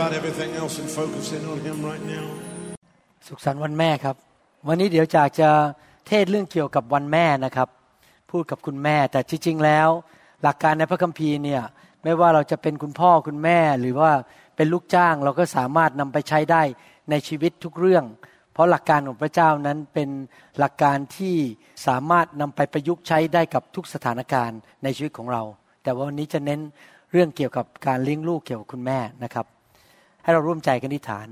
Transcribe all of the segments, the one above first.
about everything else and focus in on Him right now. สุขสันต์วันแม่ครับ วันนี้เดี๋ยวจากจะเทศเรื่องเกี่ยวกับวันแม่นะครับ พูดกับคุณแม่ แต่ที่จริงแล้ว หลักการในพระคัมภีร์เนี่ย ไม่ว่าเราจะเป็นคุณพ่อคุณแม่หรือว่าเป็นลูกจ้างเราก็สามารถนำไปใช้ได้ในชีวิตทุกเรื่อง เพราะหลักการของพระเจ้านั้นเป็นหลักการที่สามารถนำไปประยุกต์ใช้ได้กับทุกสถานการณ์ในชีวิตของเรา แต่ว่าวันนี้จะเน้นเรื่องเกี่ยวกับการเลี้ยงลูกเกี่ยวกับคุณแม่นะครับ ให้เราร่วมใจกันอธิษฐาน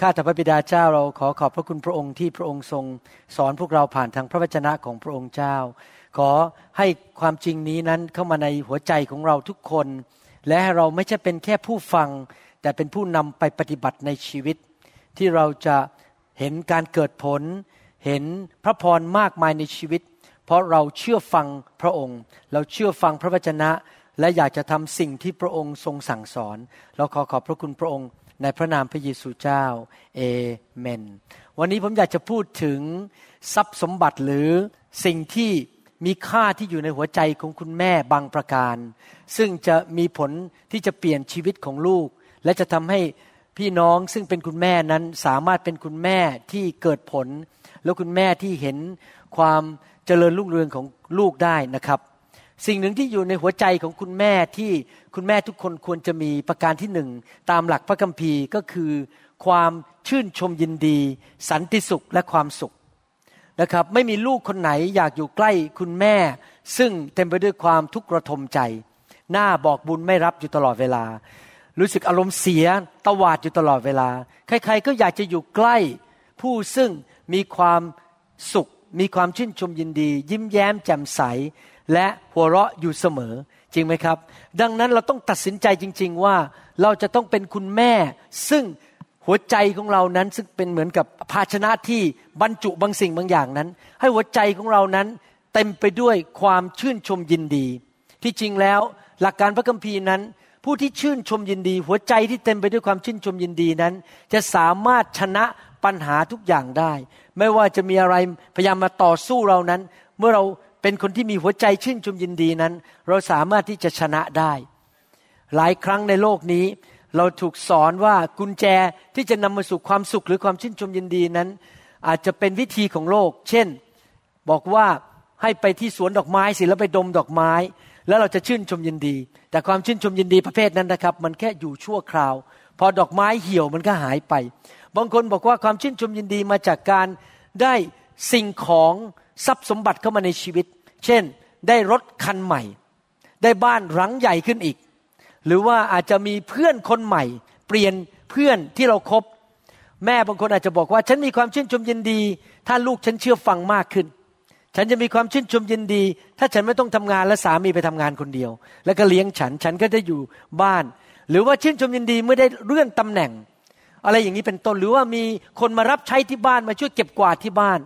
ข้าแต่พระบิดาเจ้าเราขอขอบพระคุณพระองค์ที่พระองค์ทรง สอนพวกเราผ่านทางพระวจนะของพระองค์เจ้า ขอให้ความจริงนี้นั้นเข้ามาในหัวใจของเราทุกคน และให้เราไม่ใช่เป็นแค่ผู้ฟัง แต่เป็นผู้นำไปปฏิบัติในชีวิต ที่เราจะเห็นการเกิดผล เห็นพระพรมากมายในชีวิต เพราะเราเชื่อฟังพระองค์ เราเชื่อฟังพระวจนะ และอยากจะทำสิ่งที่พระองค์ทรงสั่งสอน เราขอขอบพระคุณพระองค์ในพระนามพระเยซูเจ้า เอเมน วันนี้ผมอยากจะพูดถึงทรัพย์สมบัติหรือสิ่งที่มีค่าที่อยู่ในหัวใจของคุณแม่บางประการ ซึ่งจะมีผลที่จะเปลี่ยนชีวิตของลูก และจะทำให้พี่น้องซึ่งเป็นคุณแม่นั้นสามารถเป็นคุณแม่ที่เกิดผล แล้วคุณแม่ที่เห็นความเจริญรุ่งเรืองของลูกได้นะครับ สิ่งหนึ่งที่อยู่ในหัวใจของคุณแม่ที่คุณแม่ทุกคนควรจะมีประการที่หนึ่งตามหลักพระคัมภีร์ก็คือ ความชื่นชมยินดี สันติสุขและความสุขนะครับ ไม่มีลูกคนไหนอยากอยู่ใกล้คุณแม่ ซึ่งเต็มไปด้วยความทุกข์ระทมใจ หน้าบอกบุญไม่รับอยู่ตลอดเวลา รู้สึกอารมณ์เสียตวาดอยู่ตลอดเวลา ใครๆก็อยากจะอยู่ใกล้ผู้ซึ่งมีความสุข มีความชื่นชมยินดี ยิ้มแย้มแจ่มใส และหัวเราะอยู่เสมอจริงไหมครับ ดังนั้นเราต้องตัดสินใจจริง ๆ ว่าเราจะต้องเป็นคุณแม่ ซึ่งหัวใจของเรานั้นซึ่งเป็นเหมือนกับภาชนะที่บรรจุบางสิ่งบางอย่างนั้น ให้หัวใจของเรานั้นเต็มไปด้วยความชื่นชมยินดี ที่จริงแล้วหลักการพระคัมภีร์นั้น ผู้ที่ชื่นชมยินดี หัวใจที่เต็มไปด้วยความชื่นชมยินดีนั้น จะสามารถชนะปัญหาทุกอย่างได้ ไม่ว่าจะมีอะไรพยายามมาต่อสู้เรานั้น เมื่อเรา เป็นคนที่มีหัวใจชื่นชมยินดีนั้น เราสามารถที่จะชนะได้ หลายครั้งในโลกนี้ เราถูกสอนว่ากุญแจที่จะนำมาสู่ความสุขหรือความชื่นชมยินดีนั้น อาจจะเป็นวิธีของโลก เช่น บอกว่าให้ไปที่สวนดอกไม้สิแล้วไปดมดอกไม้ แล้วเราจะชื่นชมยินดี แต่ความชื่นชมยินดีประเภทนั้นนะครับ มันแค่อยู่ชั่วคราว พอดอกไม้เหี่ยวมันก็หายไป บางคนบอกว่าความชื่นชมยินดีมาจากการได้สิ่งของทรัพย์สมบัติเข้ามาในชีวิต เช่นได้รถคันใหม่ ได้บ้านหลังใหญ่ขึ้นอีก หรือว่าอาจจะมีเพื่อนคนใหม่ เปลี่ยนเพื่อนที่เราครบแม่บางคนอาจจะบอกว่า ฉันมีความชื่นชมยินดี ถ้าลูกฉันเชื่อฟังมากขึ้น ฉันจะมีความชื่นชมยินดี ถ้าฉันไม่ต้องทำงานและสามีไปทำงานคนเดียว แล้วก็เลี้ยงฉันฉันก็จะอยู่บ้าน หรือว่าชื่นชมยินดีเมื่อได้เลื่อนตำแหน่ง อะไรอย่างนี้เป็นต้นหรือว่ามีคนมารับใช้ที่บ้านมาช่วยเก็บกวาดที่บ้าน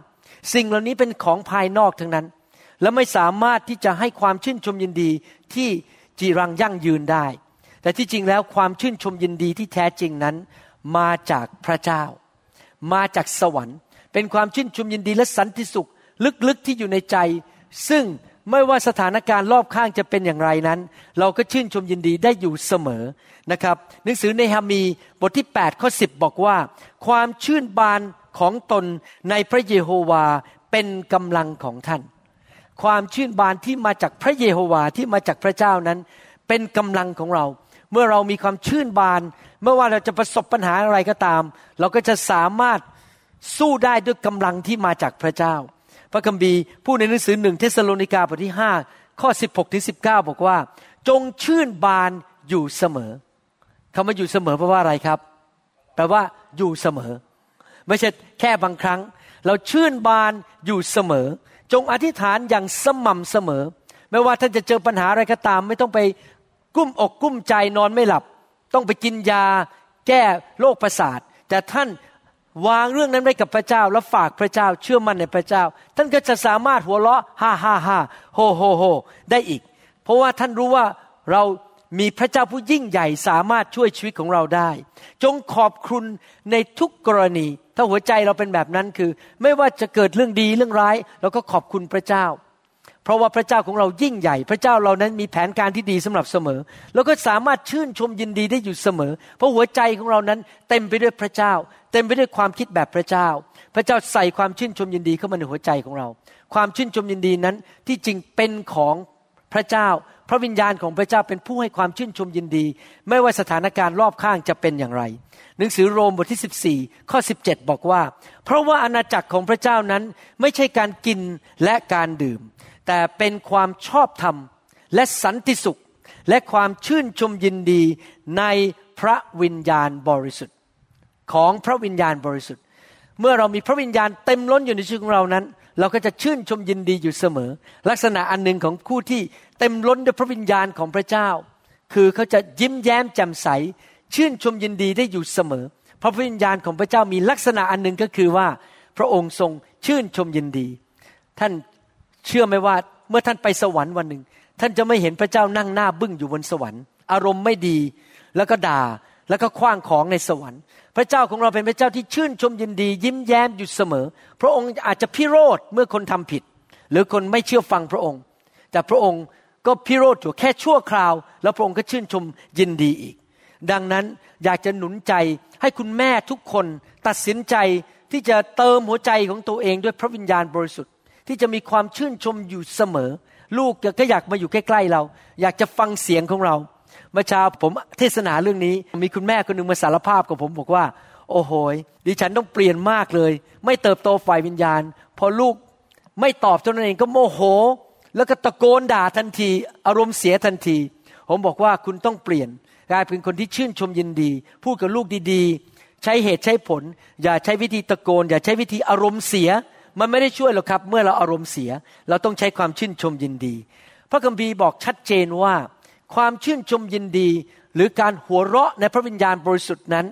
สิ่งเหล่านี้เป็นของภายนอกทั้งนั้น และไม่สามารถที่จะให้ความชื่นชมยินดีที่จีรังยั่งยืนได้ แต่ที่จริงแล้วความชื่นชมยินดีที่แท้จริงนั้น มาจากพระเจ้า มาจากสวรรค์ เป็นความชื่นชมยินดีและสันติสุข ลึกๆที่อยู่ในใจ ซึ่งไม่ว่าสถานการณ์รอบข้างจะเป็นอย่างไรนั้น เราก็ชื่นชมยินดีได้อยู่เสมอนะครับ หนังสือในฮามีบทที่ 8 ข้อ 10 บอกว่า ความชื่นบานของตนในพระเยโฮวาเป็นกำลังของท่าน ความชื่นบานที่มาจากพระเยโฮวาที่มาจากพระเจ้านั้น เป็นกำลังของเรา เมื่อเรามีความชื่นบานไม่ว่าเราจะประสบปัญหาอะไรก็ตาม เราก็จะสามารถสู้ได้ด้วยกำลังที่มาจากพระเจ้า พระคัมภีร์พูดในหนังสือหนึ่งเทสโลนิกาบทที่ห้าข้อ 16ถึงสิบอกว่า จงชื่นบานอยู่เสมอคำว่าอยู่เสมอแปลว่าอะไรครับ แปลว่าอยู่เสมอ ไม่ใช่แค่บางครั้ง เราชื่นบานอยู่เสมอ จงอธิษฐานอย่างสม่ำเสมอ ไม่ว่าท่านจะเจอปัญหาอะไรก็ตาม ไม่ต้องไปกุ้มอกกุ้มใจนอนไม่หลับ ต้องไปกินยาแก้โรคประสาท แต่ท่านวางเรื่องนั้นไว้กับพระเจ้า แล้วฝากพระเจ้าเชื่อมั่นในพระเจ้า ท่านก็จะสามารถหัวเราะฮ่าฮ่าฮ่าโฮโฮโฮได้อีก เพราะว่าท่านรู้ว่าเรามีพระเจ้าผู้ยิ่งใหญ่สามารถช่วยชีวิตของเราได้ จงขอบคุณในทุกกรณี ถ้าหัวใจเราเป็นแบบนั้นคือ ไม่ว่าจะเกิดเรื่องดีเรื่องร้ายเราก็ขอบคุณพระเจ้า เพราะว่าพระเจ้าของเรายิ่งใหญ่ พระเจ้าเรานั้นมีแผนการที่ดีสำหรับเสมอ แล้วก็สามารถชื่นชมยินดีได้อยู่เสมอ เพราะหัวใจของเรานั้นเต็มไปด้วยพระเจ้า เต็มไปด้วยความคิดแบบพระเจ้า พระเจ้าใส่ความชื่นชมยินดีเข้ามาในหัวใจของเรา ความชื่นชมยินดีนั้นที่จริงเป็นของพระเจ้า พระวิญญาณของพระเจ้าเป็นผู้ให้ความชื่นชมยินดี ไม่ว่าสถานการณ์รอบข้างจะเป็นอย่างไร หนังสือโรมบทที่ 14 ข้อ 17 บอกว่า เพราะว่าอาณาจักรของพระเจ้านั้นไม่ใช่การกินและการดื่ม แต่เป็นความชอบธรรมและสันติสุข และความชื่นชมยินดีในพระวิญญาณบริสุทธิ์ ของพระวิญญาณบริสุทธิ์ เมื่อเรามีพระวิญญาณเต็มล้นอยู่ในชีวิตของเรานั้น เราก็จะชื่นชมยินดีอยู่เสมอ ลักษณะอันหนึ่งของผู้ที่ เต็มล้นด้วยพระวิญญาณของพระเจ้า คือเขาจะยิ้มแย้มแจ่มใส ชื่นชมยินดีได้อยู่เสมอ พระวิญญาณของพระเจ้ามีลักษณะอันหนึ่งก็คือว่า พระองค์ทรงชื่นชมยินดี ท่านเชื่อไหมว่าเมื่อท่านไปสวรรค์วันหนึ่ง ท่านจะไม่เห็นพระเจ้านั่งหน้าบึ้งอยู่บนสวรรค์ อารมณ์ไม่ดีแล้วก็ด่าแล้วก็คว้างของในสวรรค์ พระเจ้าของเราเป็นพระเจ้าที่ชื่นชมยินดี ยิ้มแย้มอยู่เสมอ พระองค์อาจจะพิโรธเมื่อคนทำผิด หรือคนไม่เชื่อฟังพระองค์ แต่พระองค์ ก็พิโรธอยู่แค่ชั่วคราว แล้วพระองค์ก็ชื่นชมยินดีอีก ดังนั้นอยากจะหนุนใจให้คุณแม่ทุกคนตัดสินใจที่จะเติมหัวใจของตัวเองด้วยพระวิญญาณบริสุทธิ์ ที่จะมีความชื่นชมอยู่เสมอ ลูกก็อยากมาอยู่ใกล้ๆเรา อยากจะฟังเสียงของเราเมื่อเช้าผมเทศนาเรื่องนี้มีคุณแม่คนหนึ่งมาสารภาพกับผมบอกว่า โอ้โหดิฉันต้องเปลี่ยนมากเลย ไม่เติบโตฝ่ายวิญญาณ พอลูกไม่ตอบเท่านั้นเองก็โมโห แล้วก็ตะโกนด่าทันที อารมณ์เสียทันที ผมบอกว่าคุณต้องเปลี่ยนกลายเป็นคนที่ชื่นชมยินดี พูดกับลูกดีๆ ใช้เหตุใช้ผล อย่าใช้วิธีตะโกน อย่าใช้วิธีอารมณ์เสีย มันไม่ได้ช่วยหรอกครับ เมื่อเราอารมณ์เสีย เราต้องใช้ความชื่นชมยินดี พระคัมภีร์บอกชัดเจนว่า ความชื่นชมยินดี หรือการหัวเราะในพระวิญญาณบริสุทธิ์นั้น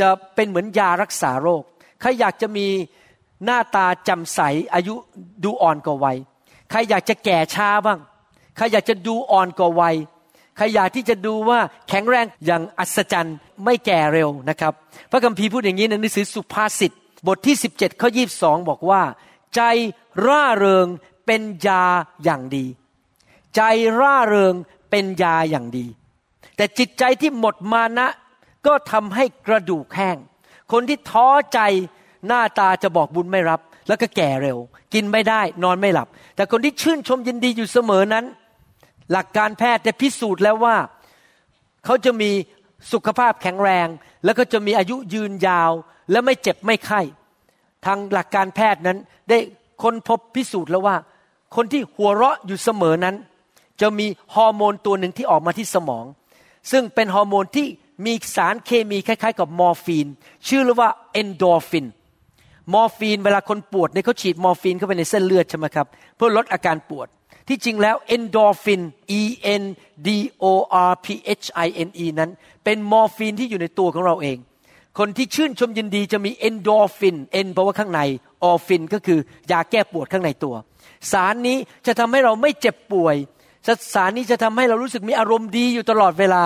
จะเป็นเหมือนยารักษาโรคใครอยากจะมีหน้าตาจำใสอายุดูอ่อนกว่าวัย ใครอยากจะแก่ช้าบ้าง ใครอยากจะดูอ่อนกว่าวัย ใครอยากที่จะดูว่าแข็งแรงอย่างอัศจรรย์ไม่แก่เร็วนะครับ พระคัมภีร์พูดอย่างนี้ในหนังสือสุภาษิตบทที่ 17ข้อ22 บอกว่า ใจร่าเริงเป็นยาอย่างดี ใจร่าเริงเป็นยาอย่างดี แต่จิตใจที่หมดมานะ ก็ทำให้กระดูกแห้ง คนที่ท้อใจหน้าตาจะบอกบุญไม่รับ แล้วก็แก่เร็ว กินไม่ได้นอนไม่หลับ แต่คนที่ชื่นชมยินดีอยู่เสมอนั้น หลักการแพทย์ได้พิสูจน์แล้วว่าเขาจะมีสุขภาพแข็งแรง แล้วก็จะมีอายุยืนยาว และไม่เจ็บไม่ไข้ทางหลักการแพทย์นั้นได้ค้นพบพิสูจน์แล้วว่า คนที่หัวเราะอยู่เสมอนั้น จะมีฮอร์โมนตัวหนึ่งที่ออกมาที่สมอง ซึ่งเป็นฮอร์โมนที่มีสารเคมีคล้ายๆ กับมอร์ฟีน ชื่อว่าเอนโดฟิน มอร์ฟีนเวลาคนปวดเนี่ยเขาฉีดมอร์ฟีนเข้าไปในเส้นเลือดใช่ไหมครับเพื่อลดอาการปวด ที่จริงแล้วเอนโดฟิน E N D O R P H I N E นั้น เป็นมอร์ฟีนที่อยู่ในตัวของเราเอง คนที่ชื่นชมยินดีจะมี endorphine en แปลว่าข้างใน orphine ก็คือยาแก้ปวดข้างในตัว สารนี้จะทำให้เราไม่เจ็บป่วยสารนี้จะทำให้เรารู้สึกมีอารมณ์ดีอยู่ตลอดเวลา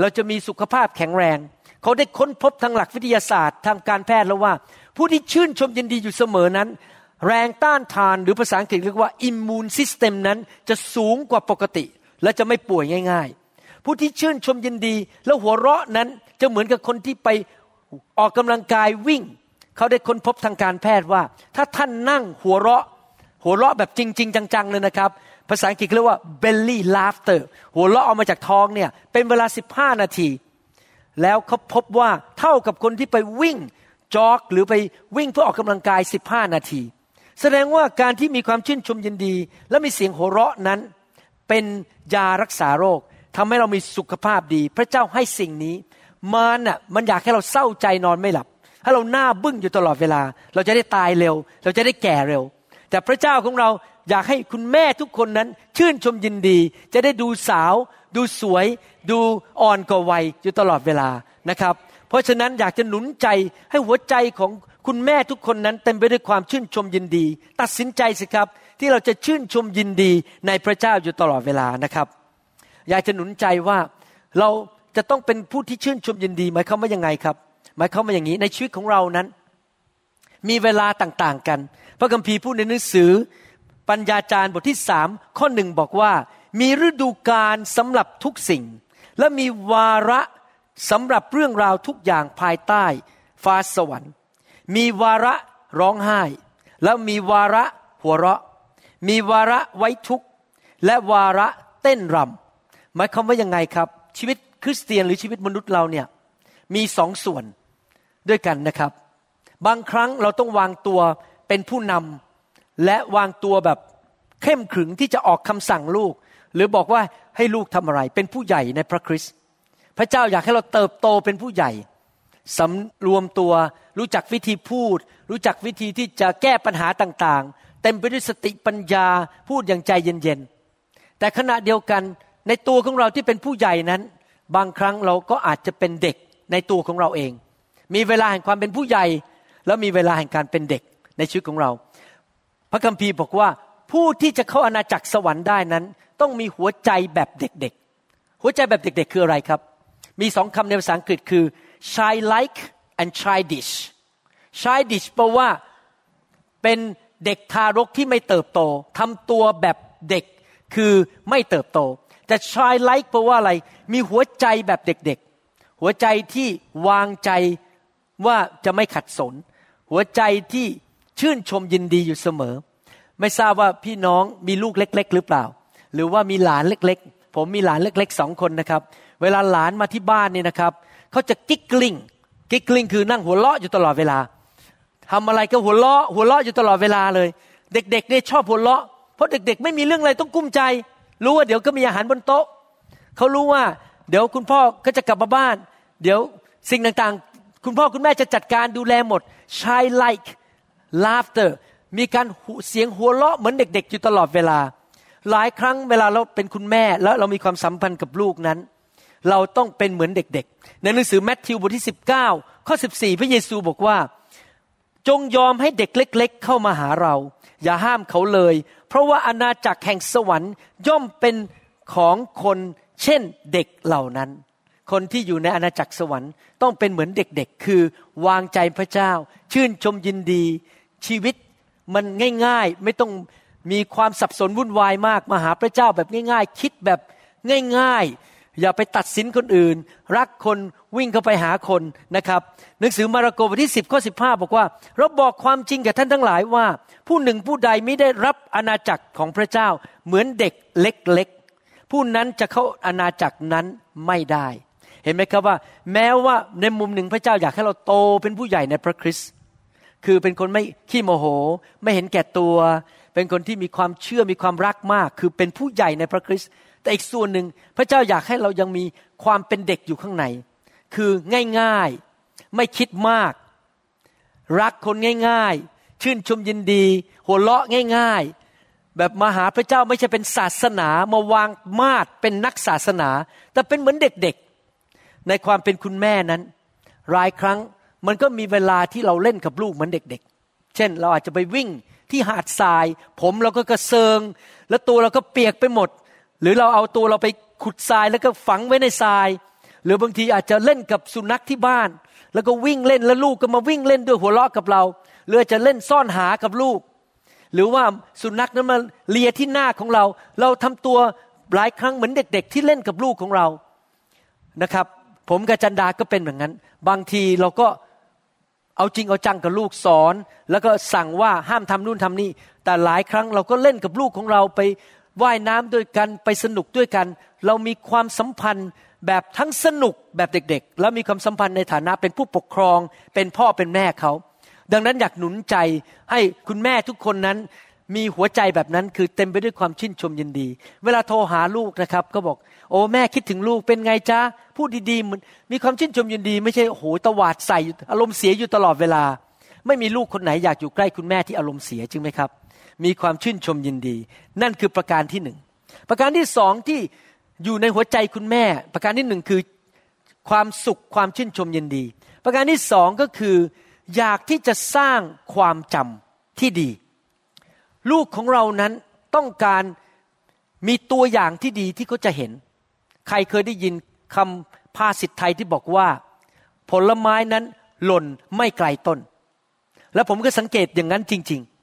เราจะมีสุขภาพแข็งแรง เขาได้ค้นพบทางหลักวิทยาศาสตร์ทางการแพทย์แล้วว่า ผู้ที่ชื่นชมยินดีอยู่เสมอนั้น แรงต้านทานหรือภาษาอังกฤษเรียกว่า immune system นั้นจะสูงกว่าปกติ และจะไม่ป่วยง่าย ๆ ผู้ที่ชื่นชมยินดี แล้วหัวเราะนั้นจะเหมือนกับคนที่ไปออกกำลังกายวิ่ง เขาได้ค้นพบทางการแพทย์ว่า ถ้าท่านนั่งหัวเราะ หัวเราะแบบจริง ๆ จังๆเลยนะครับ ภาษาอังกฤษเรียกว่า belly laughter หัวเราะออกมาจากท้องเนี่ยเป็นเวลา 15 นาที แล้วเขาพบว่าเท่ากับคนที่ไปวิ่ง จ็อกหรือไปวิ่งเพื่อออกกำลังกาย 15 นาที แสดงว่าการที่มีความชื่นชมยินดี และมีเสียงหัวเราะนั้น เป็นยารักษาโรคทำให้เรามีสุขภาพดี พระเจ้าให้สิ่งนี้มันอะมันอยากให้เราเศร้าใจนอนไม่หลับให้เราหน้าบึ้งอยู่ตลอดเวลา เราจะได้ตายเร็ว เราจะได้แก่เร็ว แต่พระเจ้าของเราอยากให้คุณแม่ทุกคนนั้น ชื่นชมยินดี จะได้ดูสาว ดูสวย ดูอ่อนกว่าวัยอยู่ตลอดเวลานะครับ เพราะฉะนั้นอยากจะหนุนใจให้หัวใจของคุณแม่ทุกคนนั้นเต็มไปด้วยความชื่นชมยินดี ตัดสินใจสิครับ ที่เราจะชื่นชมยินดีในพระเจ้าอยู่ตลอดเวลานะครับ อยากจะหนุนใจว่าเราจะต้องเป็นผู้ที่ชื่นชมยินดีหมายความว่ายังไงครับ หมายความว่าอย่างนี้ในชีวิตของเรานั้น มีเวลาต่างๆกัน พระคัมภีร์พูดในหนังสือ ปัญญาจารย์บทที่สามข้อหนึ่งบอกว่า มีฤดูกาลสำหรับทุกสิ่ง และมีวาระ สำหรับเรื่องราวทุกอย่างภายใต้ฟ้าสวรรค์ มีวาระร้องไห้ แล้วมีวาระหัวเราะ มีวาระไว้ทุกข์ และวาระเต้นรำหมายความว่ายังไงครับ ชีวิตคริสเตียนหรือชีวิตมนุษย์เราเนี่ยมีสองส่วนด้วยกันนะครับ บางครั้งเราต้องวางตัวเป็นผู้นำและวางตัวแบบเข้มขึงที่จะออกคำสั่งลูก หรือบอกว่าให้ลูกทำอะไร เป็นผู้ใหญ่ในพระคริสต์ พระเจ้าอยากให้เราเติบโตเป็นผู้ใหญ่สำรวมตัวรู้จักวิธีพูด รู้จักวิธีที่จะแก้ปัญหาต่างๆ เต็มไปด้วยสติปัญญาพูดอย่างใจเย็นๆ แต่ขณะเดียวกันในตัวของเราที่เป็นผู้ใหญ่นั้น บางครั้งเราก็อาจจะเป็นเด็กในตัวของเราเอง มีเวลาแห่งความเป็นผู้ใหญ่ แล้วมีเวลาแห่งการเป็นเด็กในชีวิตของเรา พระคัมภีร์บอกว่าผู้ที่จะเข้าอาณาจักรสวรรค์ได้นั้น ต้องมีหัวใจแบบเด็กๆ หัวใจแบบเด็ก ๆ คืออะไรครับ มีสองคำในภาษาอังกฤษคือ childlike and childish childish แปลว่าเป็นเด็กทารกที่ไม่เติบโตทำตัวแบบเด็กคือไม่เติบโต แต่ childlike แปลว่าอะไร มีหัวใจแบบเด็กๆ หัวใจที่วางใจว่าจะไม่ขัดสน หัวใจที่ชื่นชมยินดีอยู่เสมอ ไม่ทราบว่าพี่น้องมีลูกเล็ก ๆ หรือเปล่า หรือว่ามีหลานเล็ก ๆ ผมมีหลานเล็กๆสองคนนะครับ เวลาหลานมาที่บ้านนี่นะครับเขาจะกิ๊กกลิ้งกิ๊กกลิ้งคือนั่งหัวเราะอยู่ตลอดเวลาทำอะไรก็หัวเราะหัวเราะอยู่ตลอดเวลาเลย เด็กๆเนี่ยชอบหัวเราะเพราะเด็ก ๆ ไม่มีเรื่องอะไรต้องกุ้มใจ รู้ว่าเดี๋ยวก็มีอาหารบนโต๊ะเขารู้ว่าเดี๋ยวคุณพ่อก็จะกลับมาบ้าน เดี๋ยวสิ่งต่างๆ คุณพ่อคุณแม่จะจัดการดูแลหมด childlike laughter มีการเสียงหัวเราะเหมือนเด็ก ๆ อยู่ตลอดเวลา หลายครั้งเวลาเราเป็นคุณแม่แล้วเรามีความสัมพันธ์กับลูกนั้น เราต้องเป็นเหมือนเด็กๆ ในหนังสือแมทธิวบทที่ 19 ข้อ 14 พระเยซูบอกว่า จงยอมให้เด็กเล็ก ๆ เข้ามาหาเรา อย่าห้ามเขาเลย เพราะว่าอาณาจักรแห่งสวรรค์ย่อมเป็นของคนเช่นเด็กเหล่านั้น คนที่อยู่ในอาณาจักรสวรรค์ต้องเป็นเหมือนเด็กๆ คือวางใจพระเจ้า ชื่นชมยินดี ชีวิตมันง่ายๆ ไม่ต้องมีความสับสนวุ่นวายมากมาหาพระเจ้าแบบง่าย ๆ คิดแบบง่ายๆ อย่าไปตัดสินคนอื่น รักคนวิ่งเข้าไปหาคนนะครับหนังสือมาระโกบทที่ 10ข้อ15 บอกว่า เราบอกความจริงกับท่านทั้งหลายว่า ผู้หนึ่งผู้ใดไม่ได้รับอาณาจักรของพระเจ้า เหมือนเด็กเล็กๆ ผู้นั้นจะเข้าอาณาจักรนั้นไม่ได้ เห็นไหมครับว่า แม้ว่าในมุมหนึ่งพระเจ้าอยากให้เราโตเป็นผู้ใหญ่ในพระคริสต์คือเป็นคนไม่ขี้โมโห ไม่เห็นแก่ตัว เป็นคนที่มีความเชื่อมีความรักมาก คือเป็นผู้ใหญ่ในพระคริสต์ แต่อีกส่วนหนึ่งพระเจ้าอยากให้เรายังมีความเป็นเด็กอยู่ข้างใน คือง่ายๆไม่คิดมาก รักคนง่ายๆ ชื่นชมยินดี หัวเราะง่าย ๆ แบบมาหาพระเจ้าไม่ใช่เป็นศาสนามาวางมาดเป็นนักศาสนา แต่เป็นเหมือนเด็กๆ ในความเป็นคุณแม่นั้นรายครั้งมันก็มีเวลาที่เราเล่นกับลูกเหมือนเด็ก ๆ เช่น เราอาจจะไปวิ่งที่หาดทราย ผมเราก็กระเซิง แล้วตัวเราก็เปียกไปหมด หรือเราเอาตัวเราไปขุดทรายแล้วก็ฝังไว้ในทราย หรือบางทีอาจจะเล่นกับสุนัขที่บ้าน แล้วก็วิ่งเล่นแล้วลูกก็มาวิ่งเล่นด้วยหัวเราะกับเรา หรือจะเล่นซ่อนหากับลูก หรือว่าสุนัขนั้นมาเลียที่หน้าของเรา เราทำตัวหลายครั้งเหมือนเด็ก ๆ ที่เล่นกับลูกของเรานะครับ ผมกับจันดาก็เป็นแบบนั้น บางทีเราก็เอาจริงเอาจังกับลูกสอน แล้วก็สั่งว่าห้ามทำนู่นทำนี่แต่หลายครั้งเราก็เล่นกับลูกของเราไป ว่ายน้ำด้วยกันไปสนุกด้วยกัน เรามีความสัมพันธ์แบบทั้งสนุกแบบเด็กๆ แล้วมีความสัมพันธ์ในฐานะเป็นผู้ปกครองเป็นพ่อเป็นแม่เขาดังนั้นอยากหนุนใจให้คุณแม่ทุกคนนั้น มีหัวใจแบบนั้นคือเต็มไปด้วยความชื่นชมยินดี เวลาโทรหาลูกนะครับ ก็บอก โอ้แม่คิดถึงลูกเป็นไงจ้าพูดดีๆมันมีความชื่นชมยินดี ไม่ใช่โหตวาดใส่อารมณ์เสียอยู่ตลอดเวลา ไม่มีลูกคนไหนอยากอยู่ใกล้คุณแม่ที่อารมณ์เสียจริงไหมครับ มีความชื่นชมยินดี นั่นคือประการที่หนึ่งประการที่สองที่อยู่ในหัวใจคุณแม่ ประการที่หนึ่งคือความสุขความชื่นชมยินดี ประการที่สองก็คือ อยากที่จะสร้างความจำที่ดี ลูกของเรานั้นต้องการมีตัวอย่างที่ดีที่เขาจะเห็น ใครเคยได้ยินคำภาษิตไทยที่บอกว่า ผลไม้นั้นหล่นไม่ไกลต้น แล้วผมก็สังเกตอย่างนั้นจริงๆ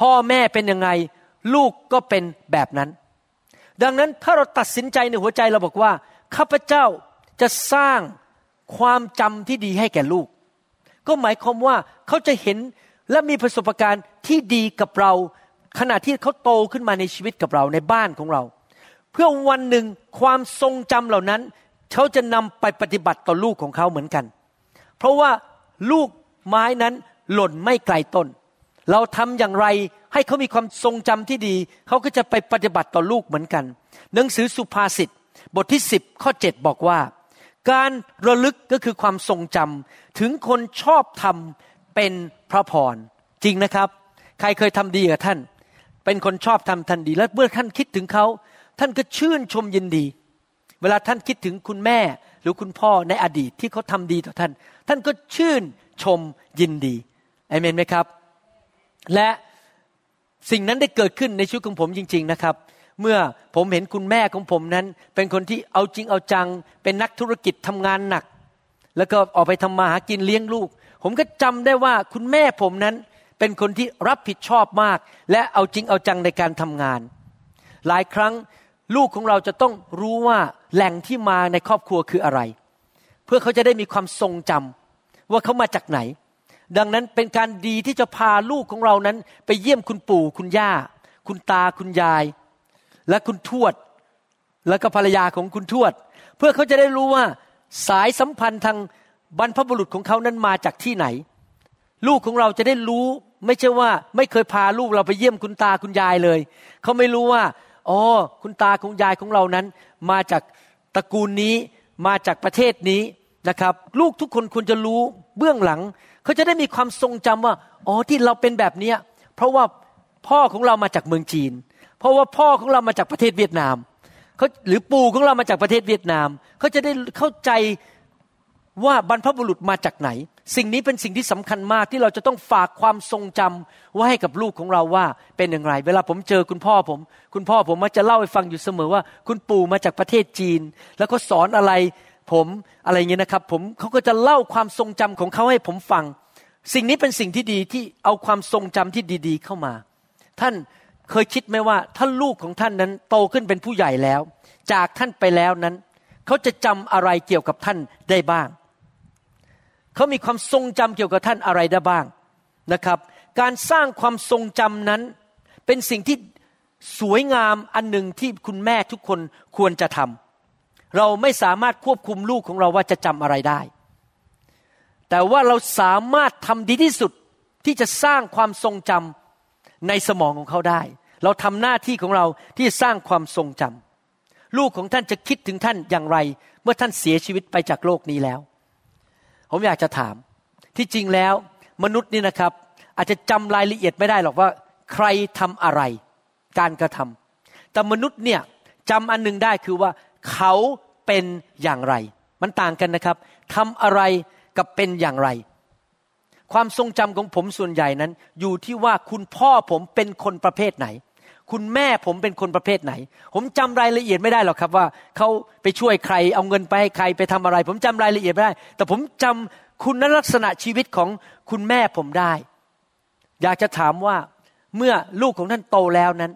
พ่อแม่เป็นยังไง ลูกก็เป็นแบบนั้น ดังนั้นถ้าเราตัดสินใจในหัวใจเราบอกว่าข้าพเจ้าจะสร้างความจำที่ดีให้แก่ลูก ก็หมายความว่าเขาจะเห็นและมีประสบการณ์ที่ดีกับเรา ขณะที่เขาโตขึ้นมาในชีวิตกับเราในบ้านของเรา เพื่อวันหนึ่งความทรงจำเหล่านั้น เขาจะนำไปปฏิบัติต่อลูกของเขาเหมือนกัน เพราะว่าลูกไม้นั้นหล่นไม่ไกลต้น เราทำอย่างไรให้เขามีความทรงจำที่ดี เขาก็จะไปปฏิบัติต่อลูกเหมือนกัน หนังสือสุภาษิตบทที่สิบข้อเจ็ดบอกว่า การระลึกก็คือความทรงจำถึงคนชอบทำเป็นพระพรจริงนะครับ ใครเคยทำดีกับท่าน เป็นคนชอบทำทันดี และเมื่อท่านคิดถึงเขาท่านก็ชื่นชมยินดี เวลาท่านคิดถึงคุณแม่หรือคุณพ่อในอดีตที่เขาทำดีต่อท่าน ท่านก็ชื่นชมยินดีเอเมนไหมครับ และสิ่งนั้นได้เกิดขึ้นในชีวิตของผมจริง ๆนะครับ เมื่อผมเห็นคุณแม่ของผมนั้น เป็นคนที่เอาจริงเอาจัง เป็นนักธุรกิจทำงานหนัก แล้วก็ออกไปทำมาหากินเลี้ยงลูก ผมก็จำได้ว่าคุณแม่ผมนั้นเป็นคนที่รับผิดชอบมาก และเอาจริงเอาจังในการทำงาน หลายครั้งลูกของเราจะต้องรู้ว่าแหล่งที่มาในครอบครัวคืออะไร เพื่อเขาจะได้มีความทรงจำว่าเขามาจากไหน ดังนั้นเป็นการดีที่จะพาลูกของเรานั้น ไปเยี่ยมคุณปู่คุณย่า คุณตาคุณยาย และคุณทวด แล้วก็ภรรยาของคุณทวด เพื่อเขาจะได้รู้ว่าสายสัมพันธ์ทางบรรพบุรุษของเขานั้นมาจากที่ไหน ลูกของเราจะได้รู้ ไม่ใช่ว่า ไม่เคยพาลูกเราไปเยี่ยมคุณตาคุณยายเลย เขาไม่รู้ว่าอ๋อคุณตาคุณยายของเรานั้น มาจากตระกูลนี้มาจากประเทศนี้นะครับ ลูกทุกคนควรจะรู้เบื้องหลัง เขาจะได้มีความทรงจำว่าอ๋อที่เราเป็นแบบเนี้ยเพราะว่าพ่อของเรามาจากเมืองจีน เพราะว่าพ่อของเรามาจากประเทศเวียดนามเขาหรือปู่ของเรามาจากประเทศเวียดนาม เขาจะได้เข้าใจว่าบรรพบุรุษมาจากไหน สิ่งนี้เป็นสิ่งที่สำคัญมากที่เราจะต้องฝากความทรงจำไว้ให้กับลูกของเราว่าเป็นอย่างไร เวลาผมเจอคุณพ่อผม คุณพ่อผมมักจะเล่าให้ฟังอยู่เสมอว่า คุณปู่มาจากประเทศจีน แล้วก็สอนอะไร ผมอะไรเงี้ยนะครับ ผมเขาก็จะเล่าความทรงจำของเขาให้ผมฟัง สิ่งนี้เป็นสิ่งที่ดีที่เอาความทรงจำที่ดีๆเข้ามา ท่านเคยคิดไหมว่าถ้าลูกของท่านนั้นโตขึ้นเป็นผู้ใหญ่แล้ว จากท่านไปแล้วนั้น เขาจะจำอะไรเกี่ยวกับท่านได้บ้าง เขามีความทรงจำเกี่ยวกับท่านอะไรได้บ้างนะครับ การสร้างความทรงจำนั้นเป็นสิ่งที่สวยงามอันหนึ่งที่คุณแม่ทุกคนควรจะทำ เราไม่สามารถควบคุมลูกของเราว่าจะจำอะไรได้ แต่ว่าเราสามารถทำดีที่สุดที่จะสร้างความทรงจำในสมองของเขาได้ เราทำหน้าที่ของเราที่จะสร้างความทรงจำลูกของท่านจะคิดถึงท่านอย่างไร เมื่อท่านเสียชีวิตไปจากโลกนี้แล้ว ผมอยากจะถาม ที่จริงแล้วมนุษย์นี่นะครับ อาจจะจำรายละเอียดไม่ได้หรอกว่า ใครทำอะไร การกระทำแต่มนุษย์เนี่ยจำอันหนึ่งได้คือว่า เขาเป็นอย่างไร มันต่างกันนะครับทำอะไรกับเป็นอย่างไร ความทรงจำของผมส่วนใหญ่นั้น อยู่ที่ว่าคุณพ่อผมเป็นคนประเภทไหน คุณแม่ผมเป็นคนประเภทไหน ผมจำรายละเอียดไม่ได้หรอกครับว่าเขาไปช่วยใคร เอาเงินไปให้ใครไปทำอะไร ผมจำรายละเอียดไม่ได้ แต่ผมจำคุณลักษณะชีวิตของคุณแม่ผมได้ อยากจะถามว่าเมื่อลูกของท่านโตแล้วนั้น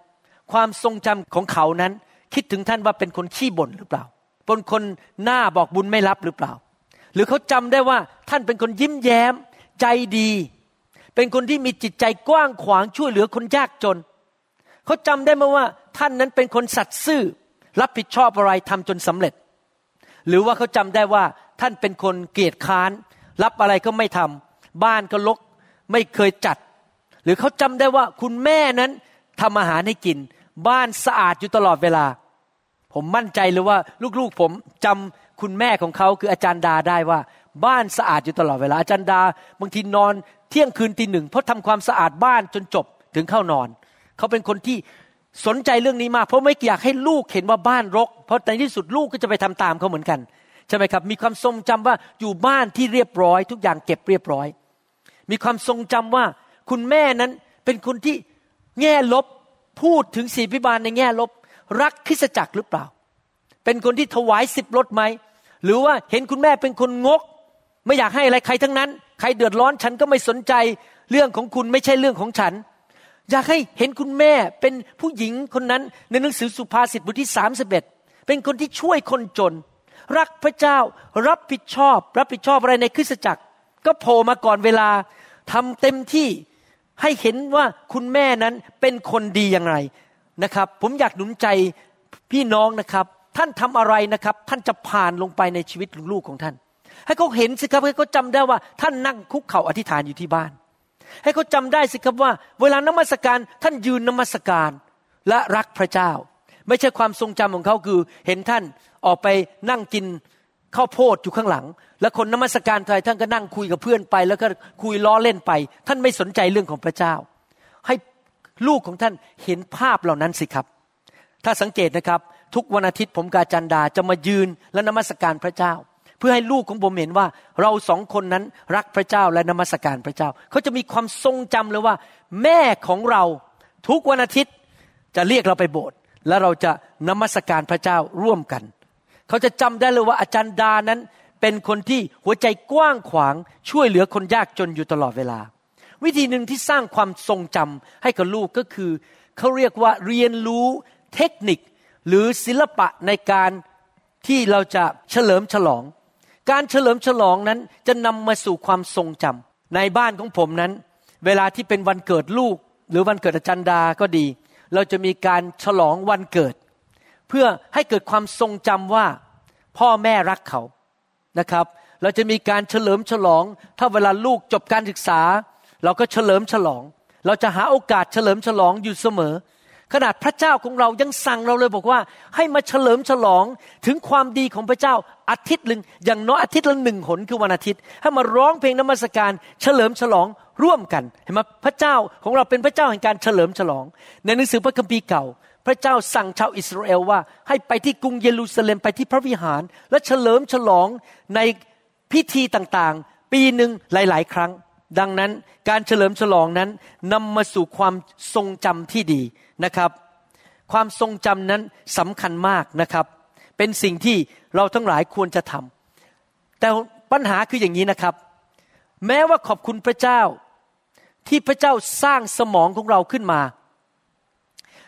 ความทรงจำของเขานั้น คิดถึงท่านว่าเป็นคนขี้บ่นหรือเปล่าเป็นคนหน้าบอกบุญไม่รับหรือเปล่า หรือเขาจำได้ว่าท่านเป็นคนยิ้มแย้ม ใจดี เป็นคนที่มีจิตใจกว้างขวางช่วยเหลือคนยากจน เขาจำได้ไหมว่าท่านนั้นเป็นคนสัตย์ซื่อ รับผิดชอบอะไรทำจนสำเร็จ หรือว่าเขาจำได้ว่าท่านเป็นคนเกียจค้าน รับอะไรก็ไม่ทำบ้านก็ลกไม่เคยจัด หรือเขาจำได้ว่าคุณแม่นั้นทำอาหารให้กิน บ้านสะอาดอยู่ตลอดเวลา ผมมั่นใจเลยว่าลูกๆผมจำคุณแม่ของเขาคืออาจารย์ดาได้ว่า บ้านสะอาดอยู่ตลอดเวลาอาจารย์ดา บางทีนอนเที่ยงคืนตีหนึ่งเพราะทำความสะอาดบ้านจนจบถึงเข้านอน เขาเป็นคนที่สนใจเรื่องนี้มาก เพราะไม่อยากให้ลูกเห็นว่าบ้านรก เพราะในที่สุดลูกก็จะไปทำตามเขาเหมือนกันใช่ไหมครับ มีความทรงจำว่าอยู่บ้านที่เรียบร้อย ทุกอย่างเก็บเรียบร้อย มีความทรงจำว่าคุณแม่นั้นเป็นคนที่แง่ลบพูดถึงศีพิบาลในแง่ลบ รักคริสจักรหรือเปล่า เป็นคนที่ถวายสิบรถไหม หรือว่าเห็นคุณแม่เป็นคนงก ไม่อยากให้อะไรใครทั้งนั้น ใครเดือดร้อนฉันก็ไม่สนใจ เรื่องของคุณไม่ใช่เรื่องของฉัน อยากให้เห็นคุณแม่เป็นผู้หญิงคนนั้นในหนังสือสุภาษิตบทที่สามสิบเอ็ดเป็นคนที่ช่วยคนจน รักพระเจ้ารับผิดชอบ รับผิดชอบอะไรในคริสตจักร ก็โผล่มาก่อนเวลาทำเต็มที่ให้เห็นว่าคุณแม่นั้นเป็นคนดีอย่างไร นะครับ ผมอยากหนุนใจพี่น้องนะครับ ท่านทำอะไรนะครับ ท่านจะผ่านลงไปในชีวิตลูกของท่าน ให้เขาเห็นสิครับให้เขาจาได้ว่า ท่านนั่งคุกเข่าอธิษฐานอยู่ที่บ้าน ให้เขาจำได้สิครับว่า เวลานมัสการท่านยืนนมัสการและรักพระเจ้า ไม่ใช่ความทรงจำของเขาคือ เห็นท่านออกไปนั่งกินข้าวโพดอยู่ข้างหลัง แล้วคนนมัสการไทยท่านก็นั่งคุยกับเพื่อนไป แล้วก็คุยล้อเล่นไป ท่านไม่สนใจเรื่องของพระเจ้า ลูกของท่านเห็นภาพเหล่านั้นสิครับ ถ้าสังเกตนะครับ ทุกวันอาทิตย์ผมกาจันดาจะมายืนและนมัสการพระเจ้า เพื่อให้ลูกของผมเห็นว่า เราสองคนนั้นรักพระเจ้าและนมัสการพระเจ้า เขาจะมีความทรงจำเลยว่า แม่ของเราทุกวันอาทิตย์จะเรียกเราไปโบสถ์และเราจะนมัสการพระเจ้าร่วมกัน เขาจะจำได้เลยว่าอาจารย์ดานั้นเป็นคนที่หัวใจกว้างขวางช่วยเหลือคนยากจนอยู่ตลอดเวลา วิธีหนึ่งที่สร้างความทรงจำให้กับลูกก็คือเขาเรียกว่าเรียนรู้เทคนิค หรือศิลปะในการที่เราจะเฉลิมฉลอง การเฉลิมฉลองนั้นจะนำมาสู่ความทรงจำในบ้านของผมนั้น เวลาที่เป็นวันเกิดลูก หรือวันเกิดอาจารย์ดาก็ดี เราจะมีการฉลองวันเกิด เพื่อให้เกิดความทรงจำว่าพ่อแม่รักเขานะครับ เราจะมีการเฉลิมฉลอง ถ้าเวลาลูกจบการศึกษา เราก็เฉลิมฉลอง เราจะหาโอกาสเฉลิมฉลองอยู่เสมอ ขนาดพระเจ้าของเรายังสั่งเราเลยบอกว่า ให้มาเฉลิมฉลองถึงความดีของพระเจ้าอาทิตย์หนึ่งอย่างน้อยอาทิตย์ละหนึ่งหนคือวันอาทิตย์ ให้มาร้องเพลงนมัสการ เฉลิมฉลองร่วมกันเห็นไหมพระเจ้าของเราเป็นพระเจ้าแห่งการเฉลิมฉลอง ในหนังสือพระคัมภีร์เก่า พระเจ้าสั่งชาวอิสราเอลว่า ให้ไปที่กรุงเยรูซาเล็มไปที่พระวิหาร และเฉลิมฉลองในพิธีต่างๆ ปีหนึ่งหลาย ๆ ครั้ง ดังนั้นการเฉลิมฉลองนั้นนำมาสู่ความทรงจำที่ดีนะครับ ความทรงจำนั้นสำคัญมากนะครับ เป็นสิ่งที่เราทั้งหลายควรจะทำแต่ปัญหาคืออย่างนี้นะครับ แม้ว่าขอบคุณพระเจ้าที่พระเจ้าสร้างสมองของเราขึ้นมา